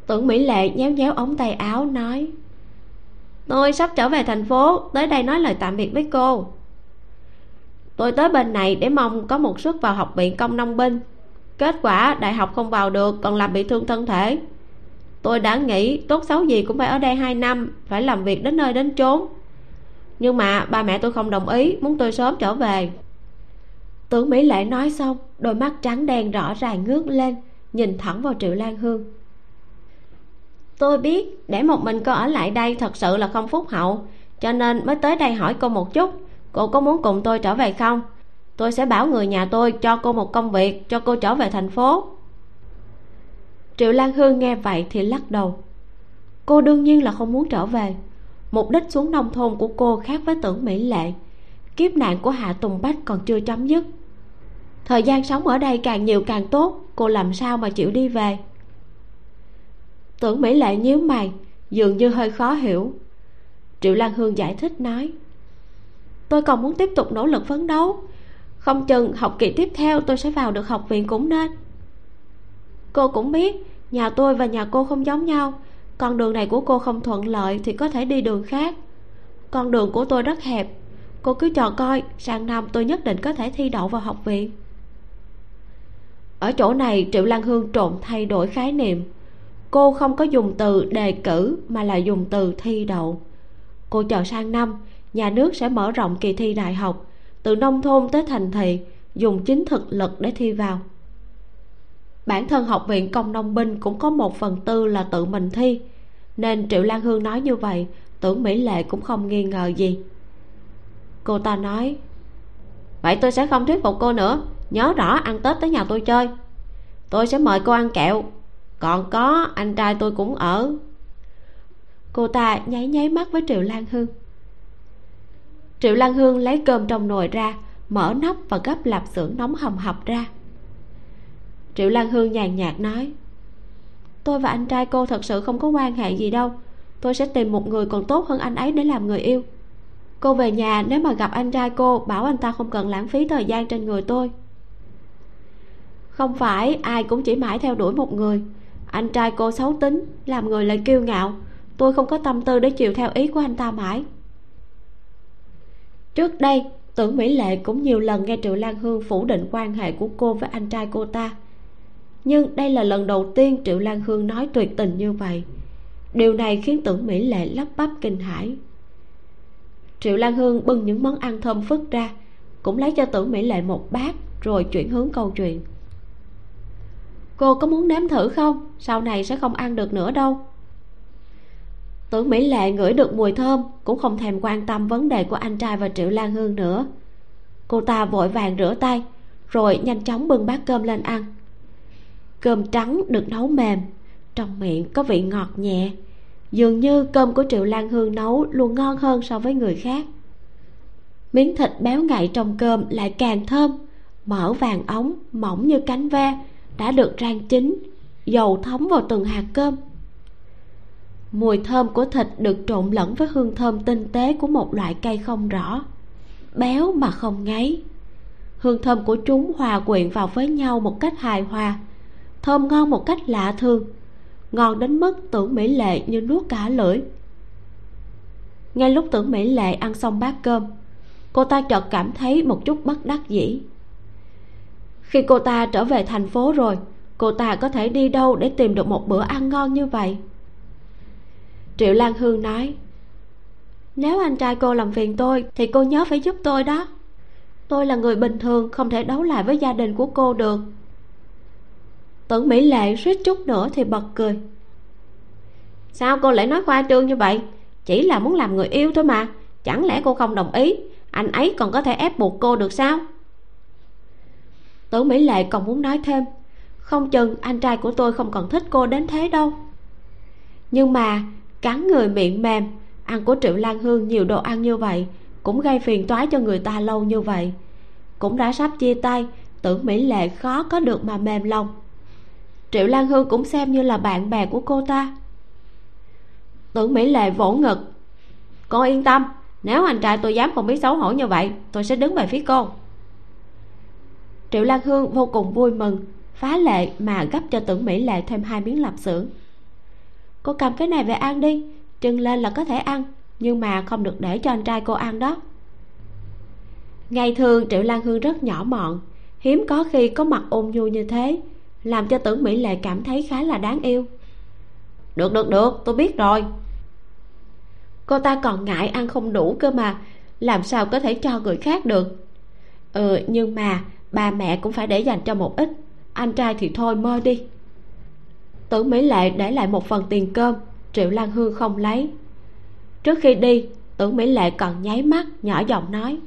Speaker 1: Tưởng mỹ lệ nhéo nhéo ống tay áo, nói tôi sắp trở về thành phố, tới đây nói lời tạm biệt với cô. Tôi tới bên này để mong có một suất vào học viện công nông binh. Kết quả đại học không vào được, còn làm bị thương thân thể. Tôi đã nghĩ tốt xấu gì cũng phải ở đây hai năm, phải làm việc đến nơi đến chốn. Nhưng mà ba mẹ tôi không đồng ý, muốn tôi sớm trở về. Tưởng mỹ lệ nói xong, đôi mắt trắng đen rõ ràng ngước lên, nhìn thẳng vào triệu lan hương tôi biết, để một mình cô ở lại đây thật sự là không phúc hậu. Cho nên mới tới đây hỏi cô một chút. Cô có muốn cùng tôi trở về không? Tôi sẽ bảo người nhà tôi cho cô một công việc, cho cô trở về thành phố. Triệu lan hương nghe vậy thì lắc đầu. Cô đương nhiên là không muốn trở về. Mục đích xuống nông thôn của cô khác với tưởng mỹ lệ. Kiếp nạn của hạ tùng bách còn chưa chấm dứt. Thời gian sống ở đây càng nhiều càng tốt. Cô làm sao mà chịu đi về? Tưởng mỹ lệ nhíu mày, dường như hơi khó hiểu. Triệu lan hương giải thích nói, tôi còn muốn tiếp tục nỗ lực phấn đấu. Không chừng học kỳ tiếp theo tôi sẽ vào được học viện cũng nên. Cô cũng biết, nhà tôi và nhà cô không giống nhau. Con đường này của cô không thuận lợi thì có thể đi đường khác. Con đường của tôi rất hẹp. Cô cứ chờ coi sang năm tôi nhất định có thể thi đậu vào học viện. Ở chỗ này, triệu lan hương trộn thay đổi khái niệm cô không có dùng từ đề cử mà là dùng từ thi đậu. Cô chờ sang năm, nhà nước sẽ mở rộng kỳ thi đại học, từ nông thôn tới thành thị, dùng chính thực lực để thi vào. Bản thân học viện công nông binh cũng có một phần tư là tự mình thi, nên triệu lan hương nói như vậy, tưởng mỹ lệ cũng không nghi ngờ gì. Cô ta nói, vậy tôi sẽ không thuyết phục cô nữa, nhớ rõ ăn tết tới nhà tôi chơi. Tôi sẽ mời cô ăn kẹo còn có, anh trai tôi cũng ở. Cô ta nháy nháy mắt với triệu lan hương. Triệu lan hương lấy cơm trong nồi ra, mở nắp và gấp lạp xưởng nóng hầm hập ra. Triệu lan hương nhàn nhạt nói, tôi và anh trai cô thật sự không có quan hệ gì đâu. Tôi sẽ tìm một người còn tốt hơn anh ấy để làm người yêu. Cô về nhà nếu mà gặp anh trai cô bảo anh ta không cần lãng phí thời gian trên người tôi. Không phải, ai cũng chỉ mãi theo đuổi một người anh trai cô xấu tính, làm người lại kiêu ngạo. Tôi không có tâm tư để chiều theo ý của anh ta mãi. Trước đây, tưởng mỹ lệ cũng nhiều lần nghe triệu lan hương phủ định quan hệ của cô với anh trai cô ta. Nhưng đây là lần đầu tiên triệu lan hương nói tuyệt tình như vậy. Điều này khiến tưởng mỹ lệ lắp bắp kinh hãi. Triệu lan hương bưng những món ăn thơm phức ra, cũng lấy cho tưởng mỹ lệ một bát, rồi chuyển hướng câu chuyện cô có muốn nếm thử không? Sau này sẽ không ăn được nữa đâu. Tưởng mỹ lệ ngửi được mùi thơm, cũng không thèm quan tâm vấn đề của anh trai và triệu lan hương nữa. Cô ta vội vàng rửa tay, rồi nhanh chóng bưng bát cơm lên ăn. Cơm trắng được nấu mềm, trong miệng có vị ngọt nhẹ. Dường như cơm của triệu lan hương nấu luôn ngon hơn so với người khác. Miếng thịt béo ngậy trong cơm lại càng thơm mỡ vàng ống, mỏng như cánh ve đã được rang chín dầu thấm vào từng hạt cơm. Mùi thơm của thịt được trộn lẫn với hương thơm tinh tế của một loại cây không rõ, béo mà không ngấy hương thơm của chúng hòa quyện vào với nhau một cách hài hòa, thơm ngon một cách lạ thường, ngon đến mức tưởng mỹ lệ như nuốt cả lưỡi. Ngay lúc tưởng mỹ lệ ăn xong bát cơm, cô ta chợt cảm thấy một chút bất đắc dĩ khi cô ta trở về thành phố rồi, cô ta có thể đi đâu để tìm được một bữa ăn ngon như vậy? Triệu lan hương nói, nếu anh trai cô làm phiền tôi, thì cô nhớ phải giúp tôi đó. Tôi là người bình thường, không thể đấu lại với gia đình của cô được. Tưởng mỹ lệ suýt chút nữa thì bật cười. Sao cô lại nói khoa trương như vậy? Chỉ là muốn làm người yêu thôi mà. Chẳng lẽ cô không đồng ý? Anh ấy còn có thể ép buộc cô được sao? Tưởng mỹ lệ còn muốn nói thêm, không chừng anh trai của tôi không còn thích cô đến thế đâu. Nhưng mà, cắn người miệng mềm, ăn của triệu lan hương nhiều đồ ăn như vậy, cũng gây phiền toái cho người ta lâu như vậy. Cũng đã sắp chia tay, tưởng mỹ lệ khó có được mà mềm lòng. Triệu lan hương cũng xem như là bạn bè của cô ta. Tưởng mỹ lệ vỗ ngực, cô yên tâm, nếu anh trai tôi dám không biết xấu hổ như vậy, tôi sẽ đứng về phía cô triệu lan hương vô cùng vui mừng phá lệ mà gấp cho tưởng mỹ lệ thêm hai miếng lạp xưởng. Cô cầm cái này về ăn đi trưng lên là có thể ăn nhưng mà không được để cho anh trai cô ăn đó. Ngày thường triệu lan hương rất nhỏ mọn hiếm có khi có mặt ôn nhu như thế làm cho tưởng mỹ lệ cảm thấy khá là đáng yêu. Được được được tôi biết rồi. Cô ta còn ngại ăn không đủ cơ mà làm sao có thể cho người khác được? Ừ nhưng mà ba mẹ cũng phải để dành cho một ít. Anh trai thì thôi, mơ đi. Tưởng mỹ lệ để lại một phần tiền cơm, triệu lan hương không lấy. Trước khi đi tưởng mỹ lệ còn nháy mắt, nhỏ giọng nói,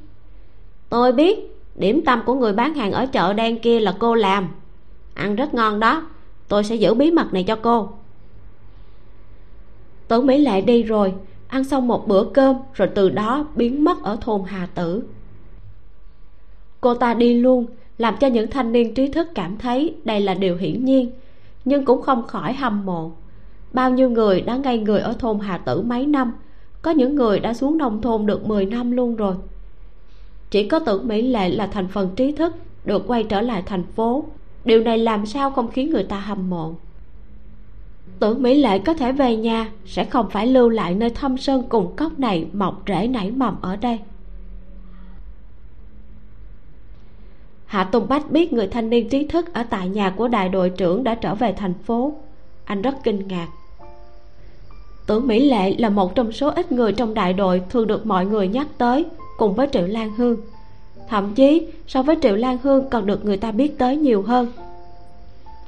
Speaker 1: tôi biết, điểm tâm của người bán hàng ở chợ đen kia là cô làm. Ăn rất ngon đó, tôi sẽ giữ bí mật này cho cô. Tưởng mỹ lệ đi rồi, ăn xong một bữa cơm, rồi từ đó biến mất ở thôn hà tử. Cô ta đi luôn làm cho những thanh niên trí thức cảm thấy đây là điều hiển nhiên, nhưng cũng không khỏi hâm mộ. Bao nhiêu người đã ngây người ở thôn hà tử mấy năm, có những người đã xuống nông thôn được 10 năm luôn rồi. Chỉ có tưởng mỹ lệ là thành phần trí thức được quay trở lại thành phố. Điều này làm sao không khiến người ta hâm mộ? Tưởng mỹ lệ có thể về nhà, sẽ không phải lưu lại nơi thâm sơn cùng cốc này mọc rễ nảy mầm ở đây. Hạ tùng bách biết người thanh niên trí thức ở tại nhà của đại đội trưởng đã trở về thành phố. Anh rất kinh ngạc. Tưởng mỹ lệ là một trong số ít người trong đại đội thường được mọi người nhắc tới cùng với triệu lan hương. Thậm chí, so với triệu lan hương còn được người ta biết tới nhiều hơn.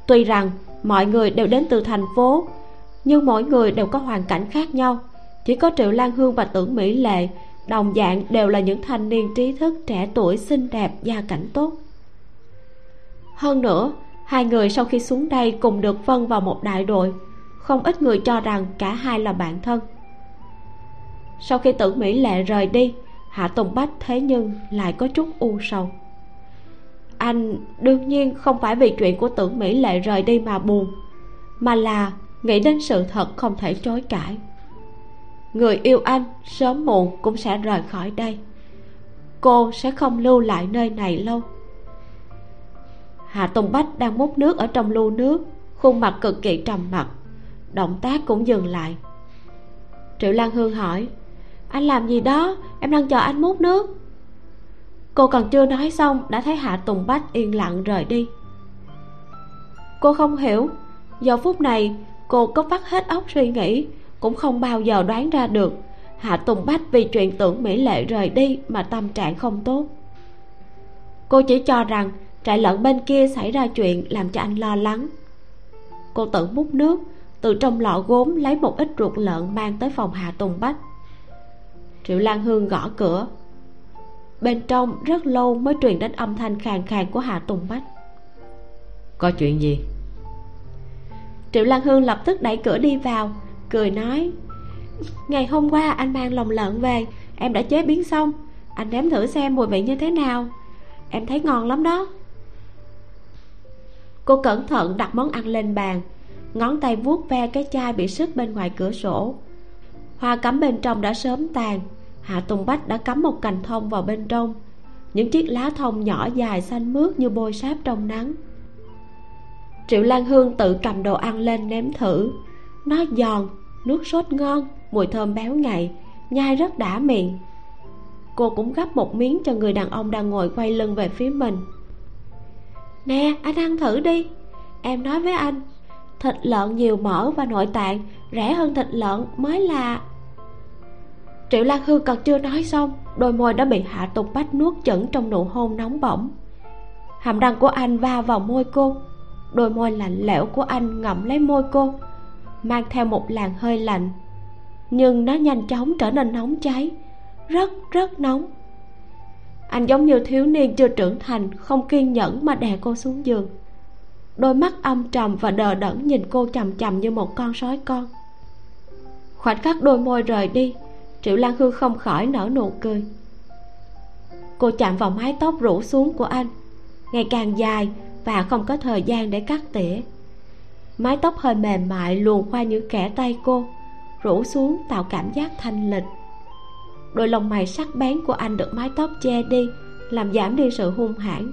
Speaker 1: Tuy rằng, mọi người đều đến từ thành phố, nhưng mỗi người đều có hoàn cảnh khác nhau. Chỉ có triệu lan hương và tưởng mỹ lệ, đồng dạng đều là những thanh niên trí thức trẻ tuổi, xinh đẹp, gia cảnh tốt hơn nữa, hai người sau khi xuống đây cùng được phân vào một đại đội. Không ít người cho rằng cả hai là bạn thân. Sau khi tưởng mỹ lệ rời đi, hạ tùng bách thế nhưng lại có chút u sầu. Anh đương nhiên không phải vì chuyện của tưởng mỹ lệ rời đi mà buồn, mà là nghĩ đến sự thật không thể chối cãi. Người yêu anh sớm muộn cũng sẽ rời khỏi đây. Cô sẽ không lưu lại nơi này lâu hạ tùng bách đang múc nước ở trong lu nước, khuôn mặt cực kỳ trầm mặc. Động tác cũng dừng lại. Triệu lan hương hỏi, anh làm gì đó? Em đang chờ anh múc nước. Cô còn chưa nói xong đã thấy hạ tùng bách yên lặng rời đi. Cô không hiểu, giờ phút này cô có vắt hết óc suy nghĩ, cũng không bao giờ đoán ra được hạ tùng bách vì chuyện tưởng mỹ lệ rời đi mà tâm trạng không tốt. Cô chỉ cho rằng trại lợn bên kia xảy ra chuyện làm cho anh lo lắng. Cô tự múc nước từ trong lọ gốm lấy một ít ruột lợn mang tới phòng hạ tùng bách. Triệu lan hương gõ cửa. Bên trong rất lâu mới truyền đến âm thanh khàn khàn của hạ tùng bách.
Speaker 2: Có chuyện gì?
Speaker 1: Triệu lan hương lập tức đẩy cửa đi vào cười nói ngày hôm qua anh mang lòng lợn về em đã chế biến xong. Anh nếm thử xem mùi vị như thế nào. Em thấy ngon lắm đó cô cẩn thận đặt món ăn lên bàn. Ngón tay vuốt ve cái chai bị sứt bên ngoài cửa sổ. Hoa cắm bên trong đã sớm tàn. Hạ tùng bách đã cắm một cành thông vào bên trong. Những chiếc lá thông nhỏ dài xanh mướt như bôi sáp trong nắng. Triệu lan hương tự cầm đồ ăn lên nếm thử. Nó giòn, nước sốt ngon, mùi thơm béo ngậy, nhai rất đã miệng. Cô cũng gắp một miếng cho người đàn ông đang ngồi quay lưng về phía mình nè, anh ăn thử đi. Em nói với anh, thịt lợn nhiều mỡ và nội tạng, rẻ hơn thịt lợn mới là triệu lan hương còn chưa nói xong, đôi môi đã bị hạ tục bách nuốt chửng trong nụ hôn nóng bỏng. Hàm răng của anh va vào môi cô, đôi môi lạnh lẽo của anh ngậm lấy môi cô, mang theo một làn hơi lạnh. Nhưng nó nhanh chóng trở nên nóng cháy, rất rất nóng anh giống như thiếu niên chưa trưởng thành, không kiên nhẫn mà đè cô xuống giường. Đôi mắt âm trầm và đờ đẫn nhìn cô chằm chằm như một con sói con. Khoảnh khắc đôi môi rời đi, triệu lan hương không khỏi nở nụ cười. Cô chạm vào mái tóc rủ xuống của anh, ngày càng dài và không có thời gian để cắt tỉa. Mái tóc hơi mềm mại luồn qua những kẻ tay cô rủ xuống tạo cảm giác thanh lịch đôi lông mày sắc bén của anh được mái tóc che đi, làm giảm đi sự hung hãn.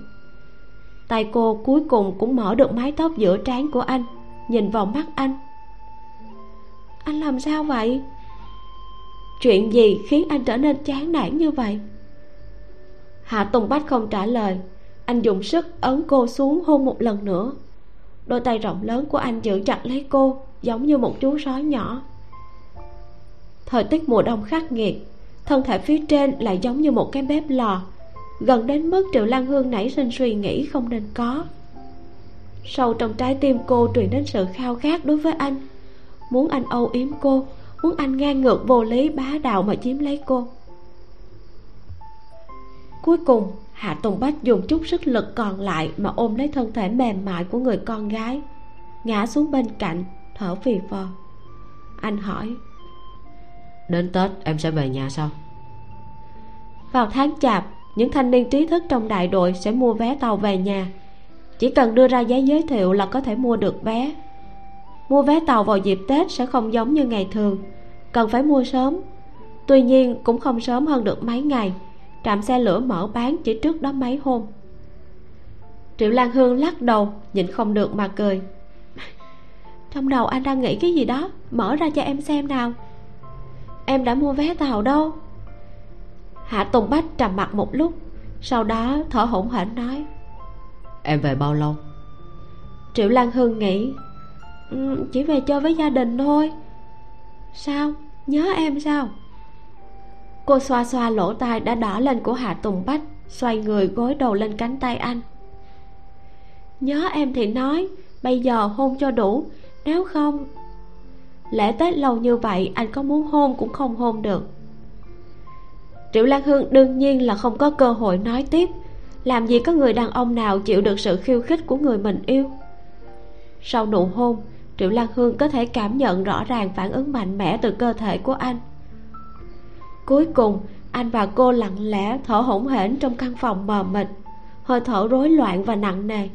Speaker 1: Tay cô cuối cùng cũng mở được mái tóc giữa trán của anh, nhìn vào mắt anh. Anh làm sao vậy? Chuyện gì khiến anh trở nên chán nản như vậy? Hạ tùng bách không trả lời. Anh dùng sức ấn cô xuống hôn một lần nữa. Đôi tay rộng lớn của anh giữ chặt lấy cô, giống như một chú sói nhỏ. Thời tiết mùa đông khắc nghiệt thân thể phía trên lại giống như một cái bếp lò. Gần đến mức triệu lan hương nảy sinh suy nghĩ không nên có. Sâu trong trái tim cô truyền đến sự khao khát đối với anh. Muốn anh âu yếm cô, muốn anh ngang ngược vô lý bá đạo mà chiếm lấy cô. Cuối cùng, hạ tùng bách dùng chút sức lực còn lại mà ôm lấy thân thể mềm mại của người con gái, ngã xuống bên cạnh, thở phì phò. Anh hỏi
Speaker 2: đến tết em sẽ về nhà sau.
Speaker 1: vào tháng chạp, những thanh niên trí thức trong đại đội sẽ mua vé tàu về nhà. Chỉ cần đưa ra giấy giới thiệu là có thể mua được vé. Mua vé tàu vào dịp tết sẽ không giống như ngày thường. Cần phải mua sớm. Tuy nhiên, cũng không sớm hơn được mấy ngày. Trạm xe lửa mở bán chỉ trước đó mấy hôm. Triệu lan hương lắc đầu, nhịn không được mà cười. [LAUGHS] Trong đầu anh đang nghĩ cái gì đó, mở ra cho em xem nào em đã mua vé tàu đâu? Hạ tùng bách trầm mặt một lúc sau đó thở hổn hển nói.
Speaker 2: Em về bao lâu?
Speaker 1: Triệu lan hương nghĩ ừ, chỉ về chơi với gia đình thôi. Sao? Nhớ em sao? Cô xoa xoa lỗ tai đã đỏ lên của hạ tùng bách xoay người gối đầu lên cánh tay anh. Nhớ em thì nói bây giờ hôn cho đủ nếu không lễ tết lâu như vậy, anh có muốn hôn cũng không hôn được. Triệu lan hương đương nhiên là không có cơ hội nói tiếp. Làm gì có người đàn ông nào chịu được sự khiêu khích của người mình yêu? Sau nụ hôn, triệu lan hương có thể cảm nhận rõ ràng phản ứng mạnh mẽ từ cơ thể của anh. Cuối cùng, anh và cô lặng lẽ thở hổn hển trong căn phòng mờ mịt, hơi thở rối loạn và nặng nề.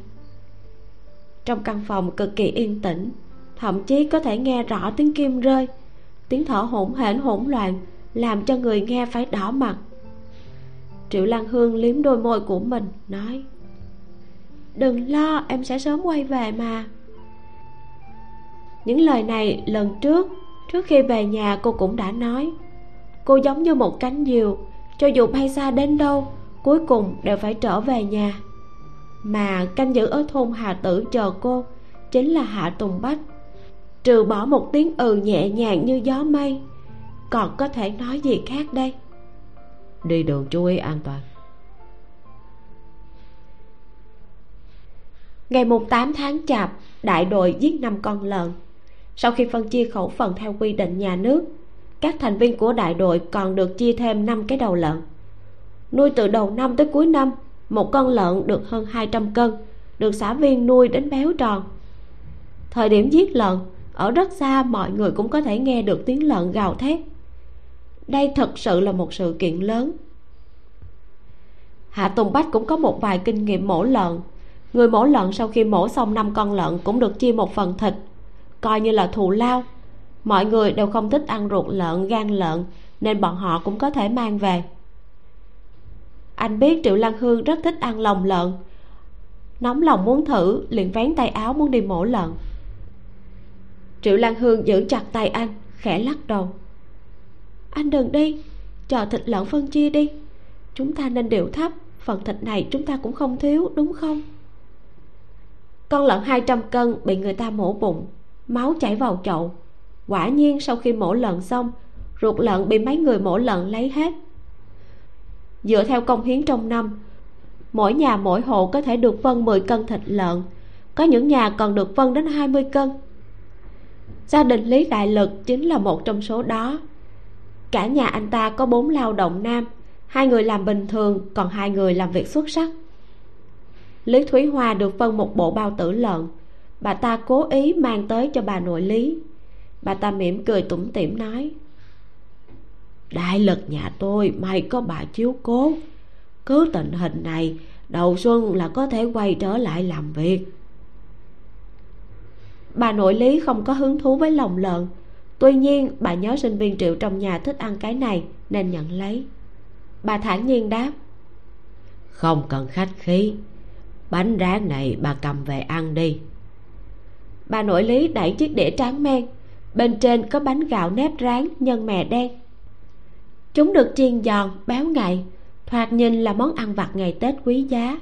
Speaker 1: Trong căn phòng cực kỳ yên tĩnh thậm chí có thể nghe rõ tiếng kim rơi. Tiếng thở hỗn hển hỗn loạn làm cho người nghe phải đỏ mặt. Triệu lan hương liếm đôi môi của mình, nói, đừng lo, em sẽ sớm quay về mà. Những lời này lần trước trước khi về nhà cô cũng đã nói. Cô giống như một cánh diều, cho dù bay xa đến đâu, cuối cùng đều phải trở về nhà. Mà canh giữ ở thôn hà tử chờ cô chính là hạ tùng bách trừ bỏ một tiếng ừ nhẹ nhàng như gió mây còn có thể nói gì khác đây?
Speaker 2: Đi đường chú ý an toàn.
Speaker 1: Ngày mùng 8 tháng chạp đại đội giết năm con lợn. Sau khi phân chia khẩu phần theo quy định nhà nước các thành viên của đại đội còn được chia thêm 5 cái đầu lợn. Nuôi từ đầu năm tới cuối năm một con lợn được hơn 200 cân được xã viên nuôi đến béo tròn. Thời điểm giết lợn ở rất xa, mọi người cũng có thể nghe được tiếng lợn gào thét. Đây thật sự là một sự kiện lớn. Hạ tùng bách cũng có một vài kinh nghiệm mổ lợn. Người mổ lợn sau khi mổ xong năm con lợn cũng được chia một phần thịt, coi như là thù lao. Mọi người đều không thích ăn ruột lợn, gan lợn, nên bọn họ cũng có thể mang về. Anh biết triệu lan hương rất thích ăn lòng lợn. Nóng lòng muốn thử, liền vén tay áo muốn đi mổ lợn triệu lan hương giữ chặt tay anh, khẽ lắc đầu. Anh đừng đi, chờ thịt lợn phân chia đi. Chúng ta nên điệu thấp, phần thịt này chúng ta cũng không thiếu, đúng không? Con lợn 200 cân bị người ta mổ bụng, máu chảy vào chậu. Quả nhiên sau khi mổ lợn xong, ruột lợn bị mấy người mổ lợn lấy hết. Dựa theo công hiến trong năm, mỗi nhà mỗi hộ có thể được phân 10 cân thịt lợn. Có những nhà còn được phân đến 20 cân gia đình lý đại lực chính là một trong số đó. Cả nhà anh ta có bốn lao động nam, hai người làm bình thường, còn hai người làm việc xuất sắc. Lý thúy hoa được phân một bộ bao tử lợn. Bà ta cố ý mang tới cho bà nội lý. Bà ta mỉm cười tủm tỉm nói, đại lực nhà tôi, may có bà chiếu cố. Cứ tình hình này, đầu xuân là có thể quay trở lại làm việc bà nội lý không có hứng thú với lòng lợn. Tuy nhiên bà nhớ sinh viên triệu trong nhà thích ăn cái này nên nhận lấy. Bà thản nhiên đáp
Speaker 2: không cần khách khí. Bánh rán này bà cầm về ăn đi.
Speaker 1: Bà nội lý đẩy chiếc đĩa tráng men. Bên trên có bánh gạo nếp rán nhân mè đen. Chúng được chiên giòn béo ngậy thoạt nhìn là món ăn vặt ngày tết quý giá.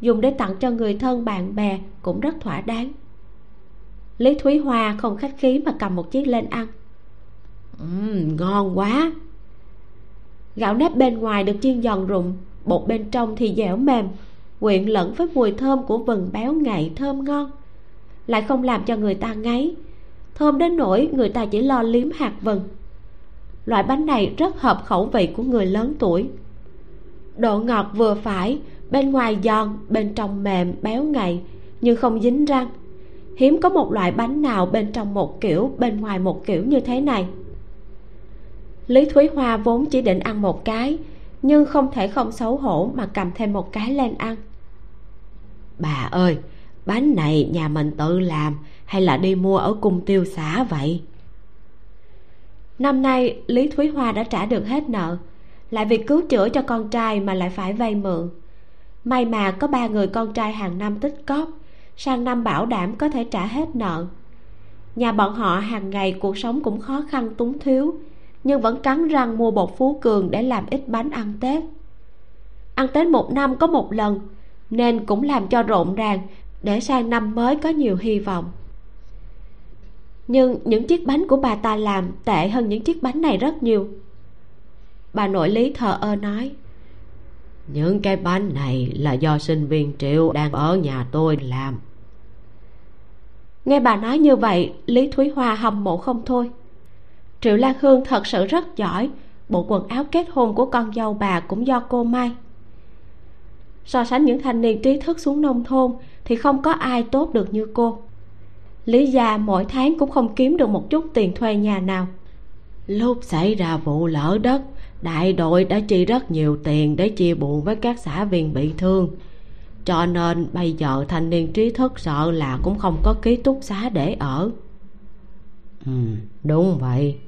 Speaker 1: Dùng để tặng cho người thân bạn bè cũng rất thỏa đáng lý thúy hoa không khách khí mà cầm một chiếc lên ăn.
Speaker 2: Uhm, ngon quá.
Speaker 1: Gạo nếp bên ngoài được chiên giòn rụng bột bên trong thì dẻo mềm quyện lẫn với mùi thơm của vừng béo ngậy thơm ngon. Lại không làm cho người ta ngấy. Thơm đến nỗi người ta chỉ lo liếm hạt vừng. Loại bánh này rất hợp khẩu vị của người lớn tuổi. Độ ngọt vừa phải bên ngoài giòn bên trong mềm béo ngậy nhưng không dính răng hiếm có một loại bánh nào bên trong một kiểu, bên ngoài một kiểu như thế này. Lý thúy hoa vốn chỉ định ăn một cái, nhưng không thể không xấu hổ mà cầm thêm một cái lên ăn.
Speaker 2: Bà ơi, bánh này nhà mình tự làm hay là đi mua ở cung tiêu xã vậy?
Speaker 1: Năm nay, lý thúy hoa đã trả được hết nợ, lại vì cứu chữa cho con trai mà lại phải vay mượn. May mà có ba người con trai hàng năm tích cóp sang năm bảo đảm có thể trả hết nợ. Nhà bọn họ hàng ngày cuộc sống cũng khó khăn túng thiếu, nhưng vẫn cắn răng mua bột phú cường để làm ít bánh ăn tết. Ăn tết một năm có một lần, nên cũng làm cho rộn ràng để sang năm mới có nhiều hy vọng. Nhưng những chiếc bánh của bà ta làm tệ hơn những chiếc bánh này rất nhiều. Bà nội lý thờ ơ nói,
Speaker 2: những cái bánh này là do sinh viên triệu đang ở nhà tôi làm
Speaker 1: nghe bà nói như vậy, lý thúy hoa hâm mộ không thôi. Triệu lan hương thật sự rất giỏi. Bộ quần áo kết hôn của con dâu bà cũng do cô may. So sánh những thanh niên trí thức xuống nông thôn thì không có ai tốt được như cô. Lý gia mỗi tháng cũng không kiếm được một chút tiền thuê nhà nào.
Speaker 2: Lúc xảy ra vụ lỡ đất, đại đội đã chi rất nhiều tiền để chia buồn với các xã viên bị thương cho nên bây giờ thanh niên trí thức sợ là cũng không có ký túc xá để ở. Ừ đúng vậy.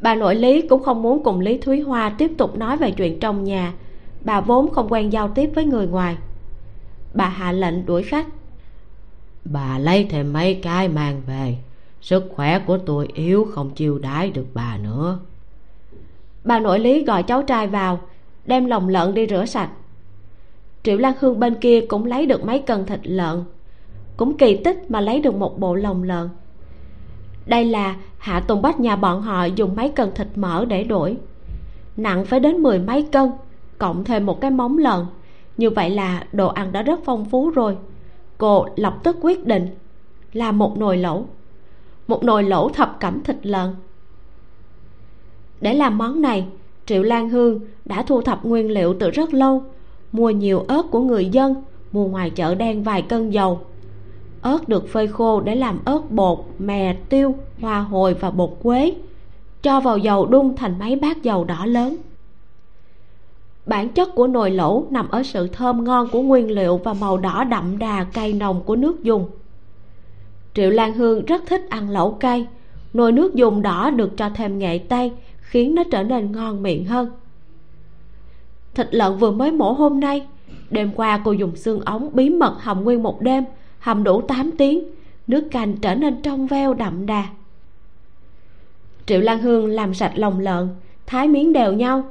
Speaker 1: Bà nội lý cũng không muốn cùng lý thúy hoa tiếp tục nói về chuyện trong nhà. Bà vốn không quen giao tiếp với người ngoài. Bà hạ lệnh đuổi khách.
Speaker 2: Bà lấy thêm mấy cái mang về. Sức khỏe của tôi yếu không chiêu đái được bà nữa.
Speaker 1: Bà nội lý gọi cháu trai vào đem lòng lợn đi rửa sạch triệu lan hương bên kia cũng lấy được mấy cân thịt lợn. Cũng kỳ tích mà lấy được một bộ lồng lợn. Đây là hạ tùng bách nhà bọn họ dùng mấy cân thịt mỡ để đổi. Nặng phải đến mười mấy cân, cộng thêm một cái móng lợn. Như vậy là đồ ăn đã rất phong phú rồi. Cô lập tức quyết định là một nồi lẩu. Một nồi lẩu thập cẩm thịt lợn. Để làm món này, triệu lan hương đã thu thập nguyên liệu từ rất lâu mua nhiều ớt của người dân, mua ngoài chợ đen vài cân dầu. Ớt được phơi khô để làm ớt bột, mè, tiêu, hoa hồi và bột quế, cho vào dầu đun thành mấy bát dầu đỏ lớn. Bản chất của nồi lẩu nằm ở sự thơm ngon của nguyên liệu và màu đỏ đậm đà cay nồng của nước dùng. Triệu lan hương rất thích ăn lẩu cay. Nồi nước dùng đỏ được cho thêm nghệ tây, khiến nó trở nên ngon miệng hơn thịt lợn vừa mới mổ hôm nay. Đêm qua cô dùng xương ống bí mật hầm nguyên một đêm, hầm đủ 8 tiếng, nước canh trở nên trong veo đậm đà. Triệu lan hương làm sạch lòng lợn, thái miếng đều nhau.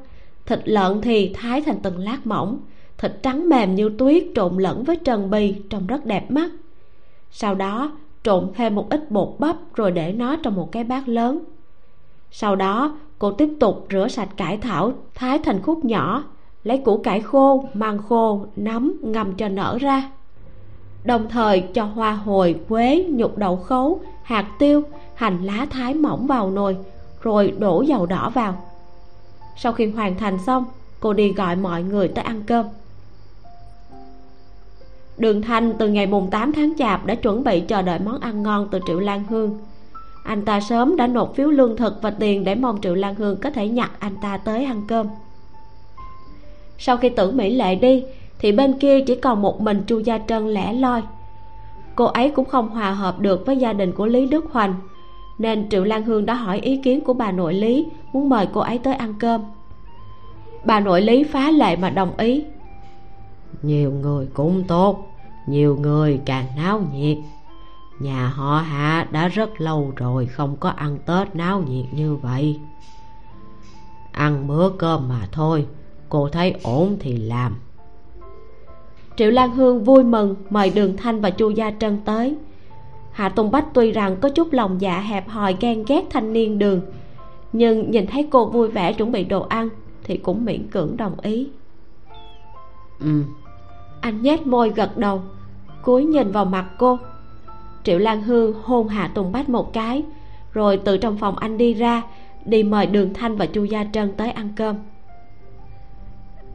Speaker 1: Thịt lợn thì thái thành từng lát mỏng, thịt trắng mềm như tuyết trộn lẫn với trần bì trông rất đẹp mắt. Sau đó, trộn thêm một ít bột bắp rồi để nó trong một cái bát lớn. Sau đó, cô tiếp tục rửa sạch cải thảo, thái thành khúc nhỏ lấy củ cải khô măng khô, nấm ngâm cho nở ra. Đồng thời cho hoa hồi, quế, nhục đậu khấu, hạt tiêu, hành lá thái mỏng vào nồi, rồi đổ dầu đỏ vào. Sau khi hoàn thành xong, cô đi gọi mọi người tới ăn cơm. Đường thanh từ ngày mùng 8 tháng chạp đã chuẩn bị chờ đợi món ăn ngon từ triệu lan hương. Anh ta sớm đã nộp phiếu lương thực và tiền để mong triệu lan hương có thể nhặt anh ta tới ăn cơm sau khi tưởng mỹ lệ đi, thì bên kia chỉ còn một mình chu gia trân lẻ loi. Cô ấy cũng không hòa hợp được với gia đình của lý đức hoành, nên triệu lan hương đã hỏi ý kiến của bà nội lý, muốn mời cô ấy tới ăn cơm. Bà nội lý phá lệ mà đồng ý.
Speaker 2: Nhiều người cũng tốt, nhiều người càng náo nhiệt. Nhà họ hạ đã rất lâu rồi không có ăn tết náo nhiệt như vậy. Ăn bữa cơm mà thôi cô thấy ổn thì làm.
Speaker 1: Triệu lan hương vui mừng mời đường thanh và chu gia trân tới. Hạ tùng bách tuy rằng có chút lòng dạ hẹp hòi ghen ghét thanh niên đường nhưng nhìn thấy cô vui vẻ chuẩn bị đồ ăn thì cũng miễn cưỡng đồng ý.
Speaker 2: Ừ.
Speaker 1: Anh nhếch môi gật đầu cúi nhìn vào mặt cô. Triệu lan hương hôn hạ tùng bách một cái rồi từ trong phòng anh đi ra đi mời đường thanh và chu gia trân tới ăn cơm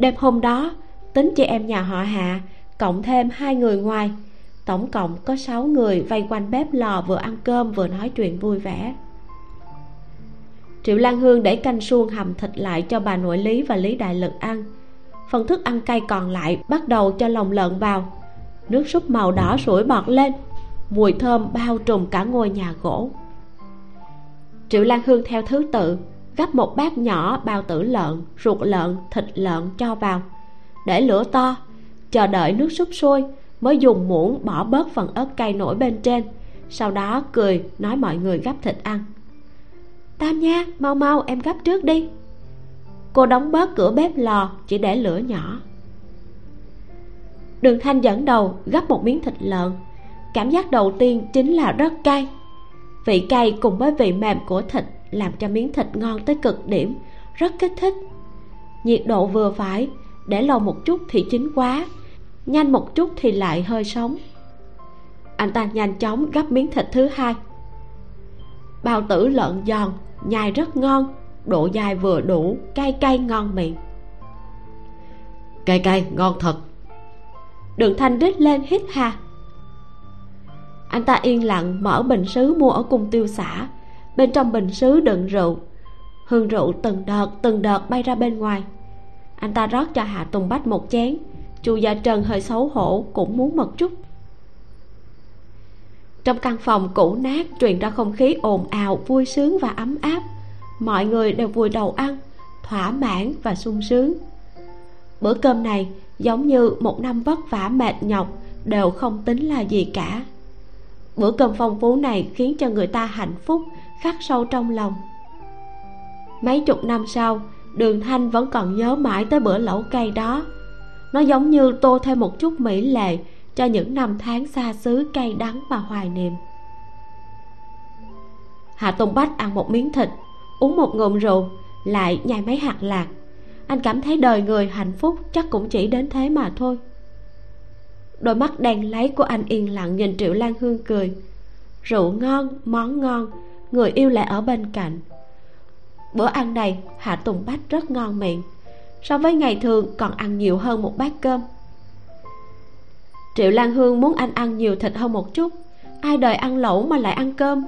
Speaker 1: đêm hôm đó, tính chị em nhà họ hạ, cộng thêm hai người ngoài, tổng cộng có sáu người vây quanh bếp lò vừa ăn cơm vừa nói chuyện vui vẻ. Triệu lan hương để canh suông hầm thịt lại cho bà nội lý và lý đại lực ăn. Phần thức ăn cay còn lại bắt đầu cho lòng lợn vào. Nước súp màu đỏ sủi bọt lên, mùi thơm bao trùm cả ngôi nhà gỗ. Triệu lan hương theo thứ tự gắp một bát nhỏ bao tử lợn, ruột lợn, thịt lợn cho vào. Để lửa to, chờ đợi nước súp sôi, mới dùng muỗng bỏ bớt phần ớt cay nổi bên trên. Sau đó cười, nói mọi người gắp thịt ăn. Tam nha, mau mau, em gắp trước đi. Cô đóng bớt cửa bếp lò, chỉ để lửa nhỏ. Đường thanh dẫn đầu gắp một miếng thịt lợn. Cảm giác đầu tiên chính là rất cay. Vị cay cùng với vị mềm của thịt làm cho miếng thịt ngon tới cực điểm rất kích thích. Nhiệt độ vừa phải để lâu một chút thì chín quá nhanh một chút thì lại hơi sống anh ta nhanh chóng gắp miếng thịt thứ hai. Bao tử lợn giòn nhai rất ngon độ dai vừa đủ cay cay ngon miệng.
Speaker 2: Cay cay ngon thật.
Speaker 1: Đường thanh rít lên hít ha anh ta yên lặng mở bình sứ mua ở cung tiêu xã bên trong bình sứ đựng rượu. Hương rượu từng đợt từng đợt bay ra bên ngoài. Anh ta rót cho hạ tùng bách một chén. Chu gia trần hơi xấu hổ cũng muốn một chút. Trong căn phòng cũ nát, truyền ra không khí ồn ào, vui sướng và ấm áp. Mọi người đều vùi đầu ăn, thỏa mãn và sung sướng. Bữa cơm này, giống như một năm vất vả mệt nhọc, đều không tính là gì cả. Bữa cơm phong phú này khiến cho người ta hạnh phúc khắc sâu trong lòng. Mấy chục năm sau, đường thanh vẫn còn nhớ mãi tới bữa lẩu cây đó. Nó giống như tô thêm một chút mỹ lệ cho những năm tháng xa xứ cay đắng và hoài niệm. Hạ tùng bách ăn một miếng thịt, uống một ngụm rượu, lại nhai mấy hạt lạc. Anh cảm thấy đời người hạnh phúc chắc cũng chỉ đến thế mà thôi. Đôi mắt đen lấy của anh yên lặng nhìn triệu lan hương cười. Rượu ngon, món ngon người yêu lại ở bên cạnh. Bữa ăn này, hạ tùng bách rất ngon miệng. So với ngày thường, còn ăn nhiều hơn một bát cơm. Triệu lan hương muốn anh ăn nhiều thịt hơn một chút. Ai đời ăn lẩu mà lại ăn cơm?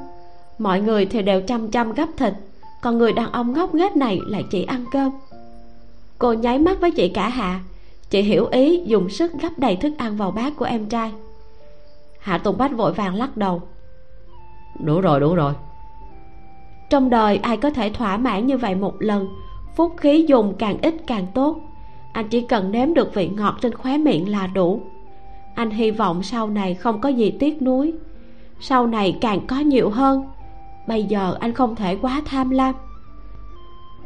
Speaker 1: Mọi người thì đều chăm chăm gấp thịt. Còn người đàn ông ngốc nghếch này lại chỉ ăn cơm. Cô nháy mắt với chị cả hạ. Chị hiểu ý, dùng sức gấp đầy thức ăn vào bát của em trai. Hạ tùng bách vội vàng lắc đầu.
Speaker 2: Đủ rồi đủ rồi
Speaker 1: trong đời, ai có thể thỏa mãn như vậy một lần? Phúc khí dùng càng ít càng tốt. Anh chỉ cần nếm được vị ngọt trên khóe miệng là đủ. Anh hy vọng sau này không có gì tiếc nuối. Sau này càng có nhiều hơn. Bây giờ anh không thể quá tham lam.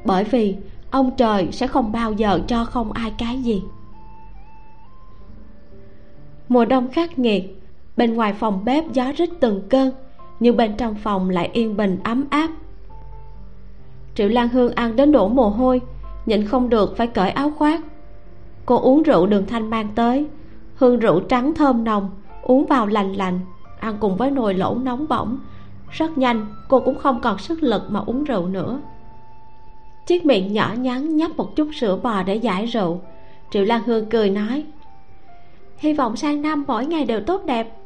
Speaker 1: Bởi vì ông trời sẽ không bao giờ cho không ai cái gì. Mùa đông khắc nghiệt, bên ngoài phòng bếp gió rít từng cơn, nhưng bên trong phòng lại yên bình ấm áp triệu lan hương ăn đến đổ mồ hôi, nhịn không được phải cởi áo khoác. Cô uống rượu đường thanh mang tới, hương rượu trắng thơm nồng, uống vào lành lành, ăn cùng với nồi lẩu nóng bỏng. Rất nhanh, cô cũng không còn sức lực mà uống rượu nữa. Chiếc miệng nhỏ nhắn nhấp một chút sữa bò để giải rượu. Triệu lan hương cười nói, hy vọng sang năm mỗi ngày đều tốt đẹp.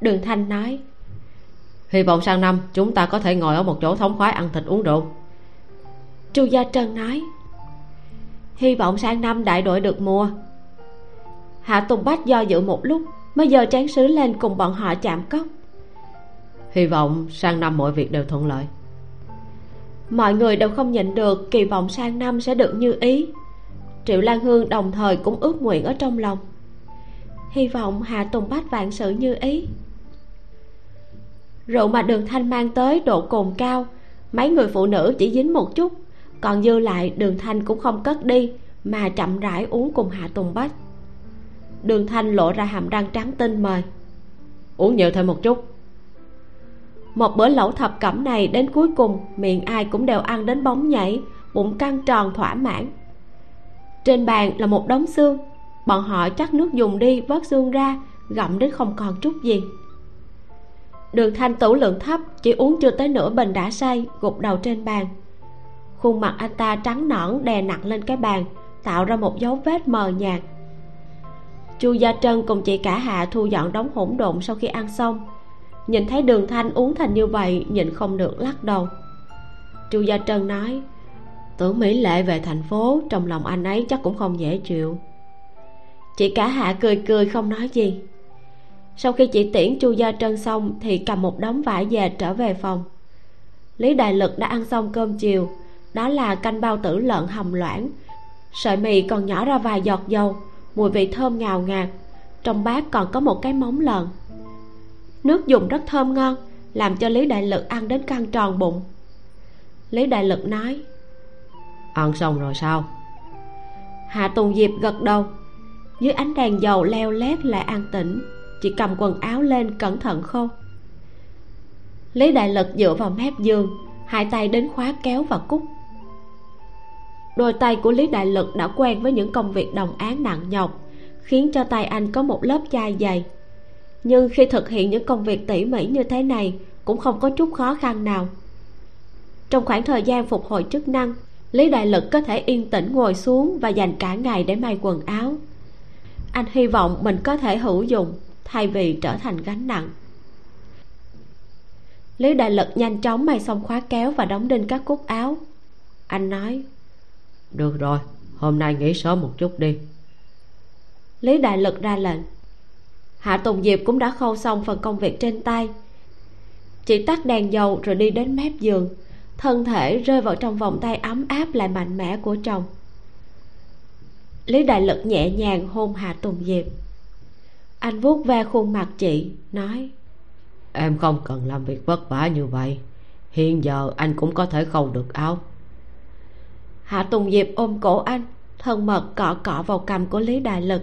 Speaker 1: Đường thanh nói,
Speaker 2: hy vọng sang năm chúng ta có thể ngồi ở một chỗ thống khoái ăn thịt uống rượu
Speaker 1: chu gia trân nói hy vọng sang năm đại đội được mùa. Hạ tùng bách do dự một lúc mới giờ chén sứ lên cùng bọn họ chạm cốc.
Speaker 2: Hy vọng sang năm mọi việc đều thuận lợi.
Speaker 1: Mọi người đều không nhịn được kỳ vọng sang năm sẽ được như ý. Triệu lan hương đồng thời cũng ước nguyện ở trong lòng. Hy vọng hạ tùng bách vạn sự như ý. Rượu mà đường thanh mang tới độ cồn cao mấy người phụ nữ chỉ dính một chút còn dư lại đường thanh cũng không cất đi mà chậm rãi uống cùng hạ tùng bách. Đường thanh lộ ra hàm răng trắng tinh mời.
Speaker 2: Uống nhiều thêm một chút.
Speaker 1: Một bữa lẩu thập cẩm này đến cuối cùng miệng ai cũng đều ăn đến bóng nhảy bụng căng tròn thỏa mãn. Trên bàn là một đống xương. Bọn họ chắc nước dùng đi vớt xương ra gặm đến không còn chút gì. Đường thanh tủ lượng thấp chỉ uống chưa tới nửa bình đã say gục đầu trên bàn khuôn mặt anh ta trắng nõn đè nặng lên cái bàn, tạo ra một dấu vết mờ nhạt. Chu gia trân cùng chị cả hạ thu dọn đống hỗn độn sau khi ăn xong. Nhìn thấy đường thanh uống thành như vậy, nhịn không được lắc đầu. Chu gia trân nói, tưởng mỹ lệ về thành phố, trong lòng anh ấy chắc cũng không dễ chịu. Chị cả hạ cười cười không nói gì. Sau khi chị tiễn chu gia trân xong thì cầm một đống vải về trở về phòng. Lý đại lực đã ăn xong cơm chiều đó là canh bao tử lợn hầm loãng. Sợi mì còn nhỏ ra vài giọt dầu mùi vị thơm ngào ngạt. Trong bát còn có một cái móng lợn. Nước dùng rất thơm ngon làm cho lý đại lực ăn đến căng tròn bụng. Lý đại lực nói
Speaker 2: ăn xong rồi sao?
Speaker 1: Hạ tùng diệp gật đầu. Dưới ánh đèn dầu leo lét lại an tĩnh chỉ cầm quần áo lên cẩn thận khô lý đại lực dựa vào mép giường hai tay đến khóa kéo và cúc đôi tay của lý đại lực đã quen với những công việc đồng án nặng nhọc, khiến cho tay anh có một lớp chai dày. Nhưng khi thực hiện những công việc tỉ mỉ như thế này, cũng không có chút khó khăn nào. Trong khoảng thời gian phục hồi chức năng, lý đại lực có thể yên tĩnh ngồi xuống và dành cả ngày để may quần áo. Anh hy vọng mình có thể hữu dụng, thay vì trở thành gánh nặng. Lý đại lực nhanh chóng may xong khóa kéo và đóng đinh các cúc áo. Anh nói
Speaker 2: được rồi hôm nay nghỉ sớm một chút đi.
Speaker 1: Lý đại lực ra lệnh. Hạ tùng diệp cũng đã khâu xong phần công việc trên tay. Chị tắt đèn dầu rồi đi đến mép giường. Thân thể rơi vào trong vòng tay ấm áp lại mạnh mẽ của chồng. Lý đại lực nhẹ nhàng hôn hạ tùng diệp. Anh vuốt ve khuôn mặt chị nói
Speaker 2: em không cần làm việc vất vả như vậy. Hiện giờ anh cũng có thể khâu được áo
Speaker 1: hạ tùng diệp ôm cổ anh, thân mật cọ cọ vào cằm của lý đại lực.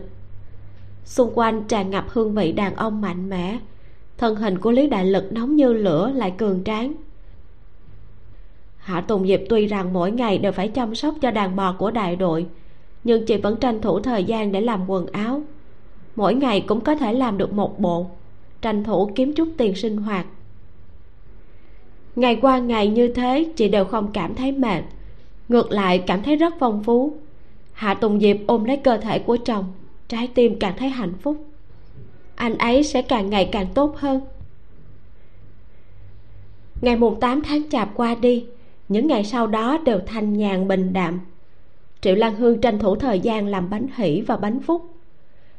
Speaker 1: Xung quanh tràn ngập hương vị đàn ông mạnh mẽ. Thân hình của lý đại lực nóng như lửa lại cường tráng. Hạ tùng diệp tuy rằng mỗi ngày đều phải chăm sóc cho đàn bò của đại đội, nhưng chị vẫn tranh thủ thời gian để làm quần áo. Mỗi ngày cũng có thể làm được một bộ, tranh thủ kiếm chút tiền sinh hoạt. Ngày qua ngày như thế, chị đều không cảm thấy mệt ngược lại, cảm thấy rất phong phú. Hạ tùng diệp ôm lấy cơ thể của chồng, trái tim càng thấy hạnh phúc. Anh ấy sẽ càng ngày càng tốt hơn. Ngày mùng 8 tháng chạp qua đi, những ngày sau đó đều thanh nhàn bình đạm. Triệu lan hương tranh thủ thời gian làm bánh hỷ và bánh phúc.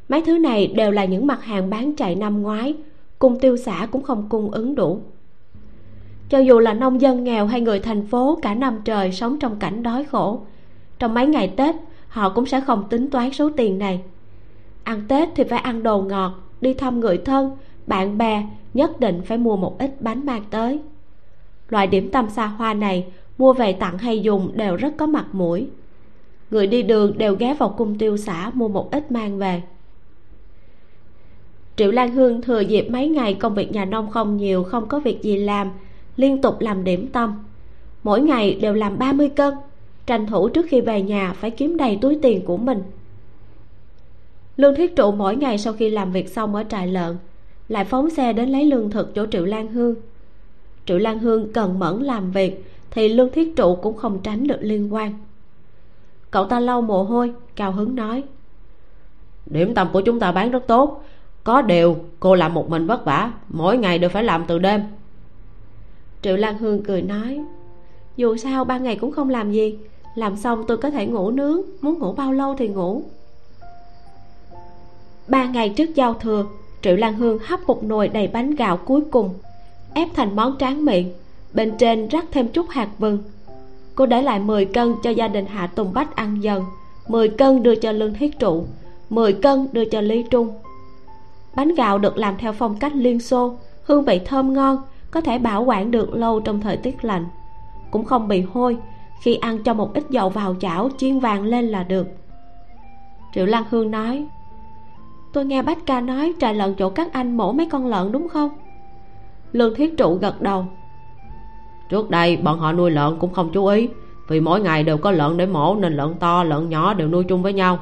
Speaker 1: Mấy thứ này đều là những mặt hàng bán chạy năm ngoái, cung tiêu xã cũng không cung ứng đủ cho dù là nông dân nghèo hay người thành phố, cả năm trời sống trong cảnh đói khổ. Trong mấy ngày tết, họ cũng sẽ không tính toán số tiền này. Ăn tết thì phải ăn đồ ngọt, đi thăm người thân, bạn bè, nhất định phải mua một ít bánh mang tới. Loại điểm tâm xa hoa này, mua về tặng hay dùng đều rất có mặt mũi. Người đi đường đều ghé vào cung tiêu xã mua một ít mang về. Triệu lan hương thừa dịp mấy ngày công việc nhà nông không nhiều, không có việc gì làm liên tục làm điểm tâm. Mỗi ngày đều làm 30 cân, tranh thủ trước khi về nhà phải kiếm đầy túi tiền của mình. Lương thiết trụ mỗi ngày sau khi làm việc xong ở trại lợn, lại phóng xe đến lấy lương thực chỗ triệu lan hương. Triệu lan hương cần mẫn làm việc thì lương thiết trụ cũng không tránh được liên quan. Cậu ta lau mồ hôi, cao hứng nói,
Speaker 2: điểm tâm của chúng ta bán rất tốt, có điều cô làm một mình vất vả, mỗi ngày đều phải làm từ đêm
Speaker 1: triệu lan hương cười nói, dù sao ban ngày cũng không làm gì, làm xong tôi có thể ngủ nướng, muốn ngủ bao lâu thì ngủ. Ba ngày trước giao thừa, triệu lan hương hấp một nồi đầy bánh gạo cuối cùng, ép thành món tráng miệng, bên trên rắc thêm chút hạt vừng. Cô để lại 10 cân cho gia đình hạ tùng bách ăn dần 10 cân đưa cho lương thiết trụ 10 cân đưa cho lý trung. Bánh gạo được làm theo phong cách liên xô, hương vị thơm ngon có thể bảo quản được lâu trong thời tiết lạnh. Cũng không bị hôi, khi ăn cho một ít dầu vào chảo chiên vàng lên là được. Triệu lan hương nói, tôi nghe bách ca nói trà lợn chỗ các anh mổ mấy con lợn đúng không? Lương thiết trụ gật đầu,
Speaker 2: trước đây bọn họ nuôi lợn cũng không chú ý, vì mỗi ngày đều có lợn để mổ nên lợn to, lợn nhỏ đều nuôi chung với nhau.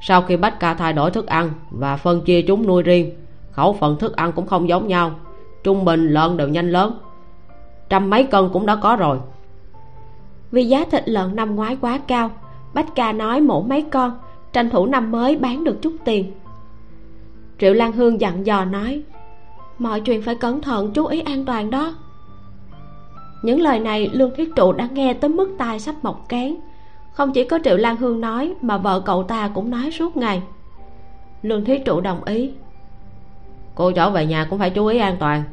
Speaker 2: Sau khi bách ca thay đổi thức ăn và phân chia chúng nuôi riêng, khẩu phần thức ăn cũng không giống nhau trung bình lợn đều nhanh lớn. Trăm mấy cân cũng đã có rồi.
Speaker 1: Vì giá thịt lợn năm ngoái quá cao bách ca nói mổ mấy con tranh thủ năm mới bán được chút tiền. Triệu lan hương dặn dò nói mọi chuyện phải cẩn thận chú ý an toàn đó. Những lời này lương thiết trụ đã nghe tới mức tai sắp mọc kén không chỉ có triệu lan hương nói mà vợ cậu ta cũng nói suốt ngày. Lương thiết trụ đồng ý.
Speaker 2: Cô trở về nhà cũng phải chú ý an toàn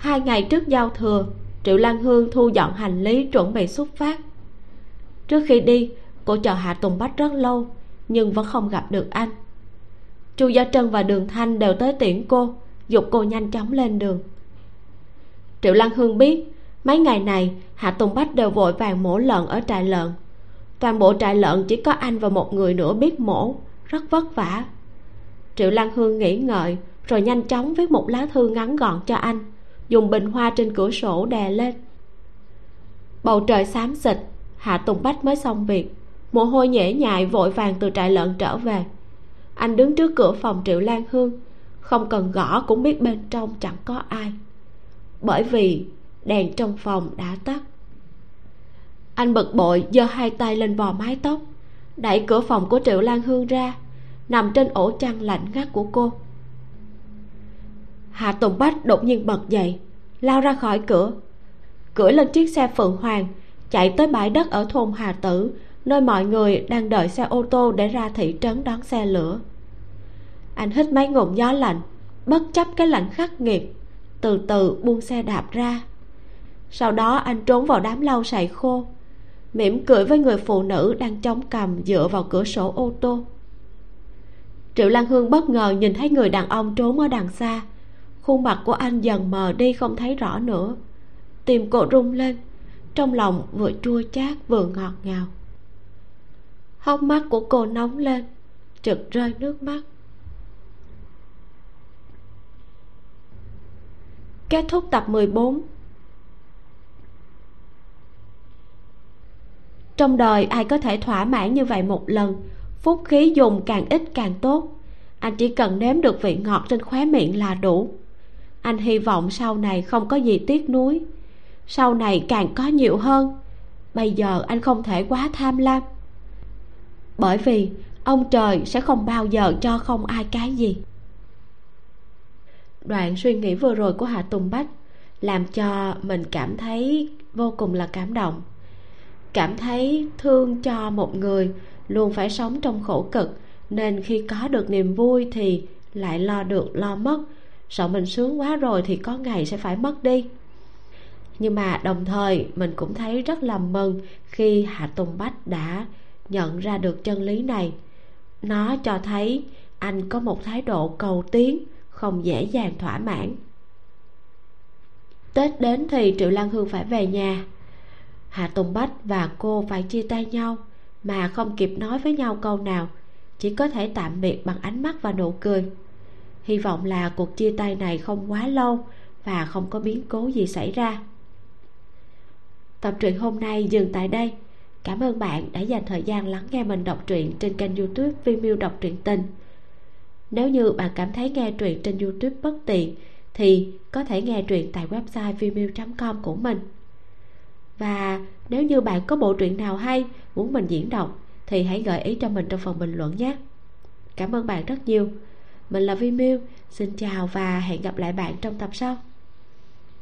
Speaker 1: hai ngày trước giao thừa, triệu lan hương thu dọn hành lý chuẩn bị xuất phát. Trước khi đi, cô chờ hạ tùng bách rất lâu, nhưng vẫn không gặp được anh. Chu gia trân và đường thanh đều tới tiễn cô, dục cô nhanh chóng lên đường. Triệu lan hương biết, mấy ngày này, hạ tùng bách đều vội vàng mổ lợn ở trại lợn. Toàn bộ trại lợn chỉ có anh và một người nữa biết mổ, rất vất vả. Triệu lan hương nghĩ ngợi, rồi nhanh chóng viết một lá thư ngắn gọn cho anh dùng bình hoa trên cửa sổ đè lên. Bầu trời xám xịt, hạ tùng bách mới xong việc. Mồ hôi nhễ nhại vội vàng từ trại lợn trở về. Anh đứng trước cửa phòng triệu lan hương, không cần gõ cũng biết bên trong chẳng có ai. Bởi vì đèn trong phòng đã tắt. Anh bực bội giơ hai tay lên vò mái tóc, đẩy cửa phòng của triệu lan hương ra, nằm trên ổ chăn lạnh ngắt của cô hạ tùng bách đột nhiên bật dậy, lao ra khỏi cửa. Cưỡi lên chiếc xe phượng hoàng, chạy tới bãi đất ở thôn hà tử, nơi mọi người đang đợi xe ô tô để ra thị trấn đón xe lửa. Anh hít mấy ngụm gió lạnh, bất chấp cái lạnh khắc nghiệt, từ từ buông xe đạp ra. Sau đó anh trốn vào đám lau sậy khô, mỉm cười với người phụ nữ đang chống cằm dựa vào cửa sổ ô tô. Triệu lan hương bất ngờ nhìn thấy người đàn ông trốn ở đằng xa khuôn mặt của anh dần mờ đi không thấy rõ nữa. Tim cô rung lên, trong lòng vừa chua chát vừa ngọt ngào. Hốc mắt của cô nóng lên, trực rơi nước mắt. Kết thúc tập 14 Trong đời, ai có thể thỏa mãn như vậy một lần? Phúc khí dùng càng ít càng tốt. Anh chỉ cần nếm được vị ngọt trên khóe miệng là đủ. Anh hy vọng sau này không có gì tiếc nuối. Sau này càng có nhiều hơn. Bây giờ anh không thể quá tham lam. Bởi vì ông trời sẽ không bao giờ cho không ai cái gì. Đoạn suy nghĩ vừa rồi của hạ tùng bách làm cho mình cảm thấy vô cùng là cảm động. Cảm thấy thương cho một người luôn phải sống trong khổ cực, nên khi có được niềm vui thì lại lo được, lo mất sợ mình sướng quá rồi thì có ngày sẽ phải mất đi. Nhưng mà đồng thời, mình cũng thấy rất là mừng khi hạ tùng bách đã nhận ra được chân lý này. Nó cho thấy anh có một thái độ cầu tiến, không dễ dàng thỏa mãn. Tết đến thì triệu lan hương phải về nhà. Hạ tùng bách và cô phải chia tay nhau, mà không kịp nói với nhau câu nào, chỉ có thể tạm biệt bằng ánh mắt và nụ cười hy vọng là cuộc chia tay này không quá lâu và không có biến cố gì xảy ra. Tập truyện hôm nay dừng tại đây. Cảm ơn bạn đã dành thời gian lắng nghe mình đọc truyện trên kênh youtube vimeo đọc truyện tình. Nếu như bạn cảm thấy nghe truyện trên youtube bất tiện, thì có thể nghe truyện tại website vimeo com của mình. Và nếu như bạn có bộ truyện nào hay muốn mình diễn đọc, thì hãy gợi ý cho mình trong phần bình luận nhé. Cảm ơn bạn rất nhiều mình là vi Miu xin chào và hẹn gặp lại bạn trong tập sau.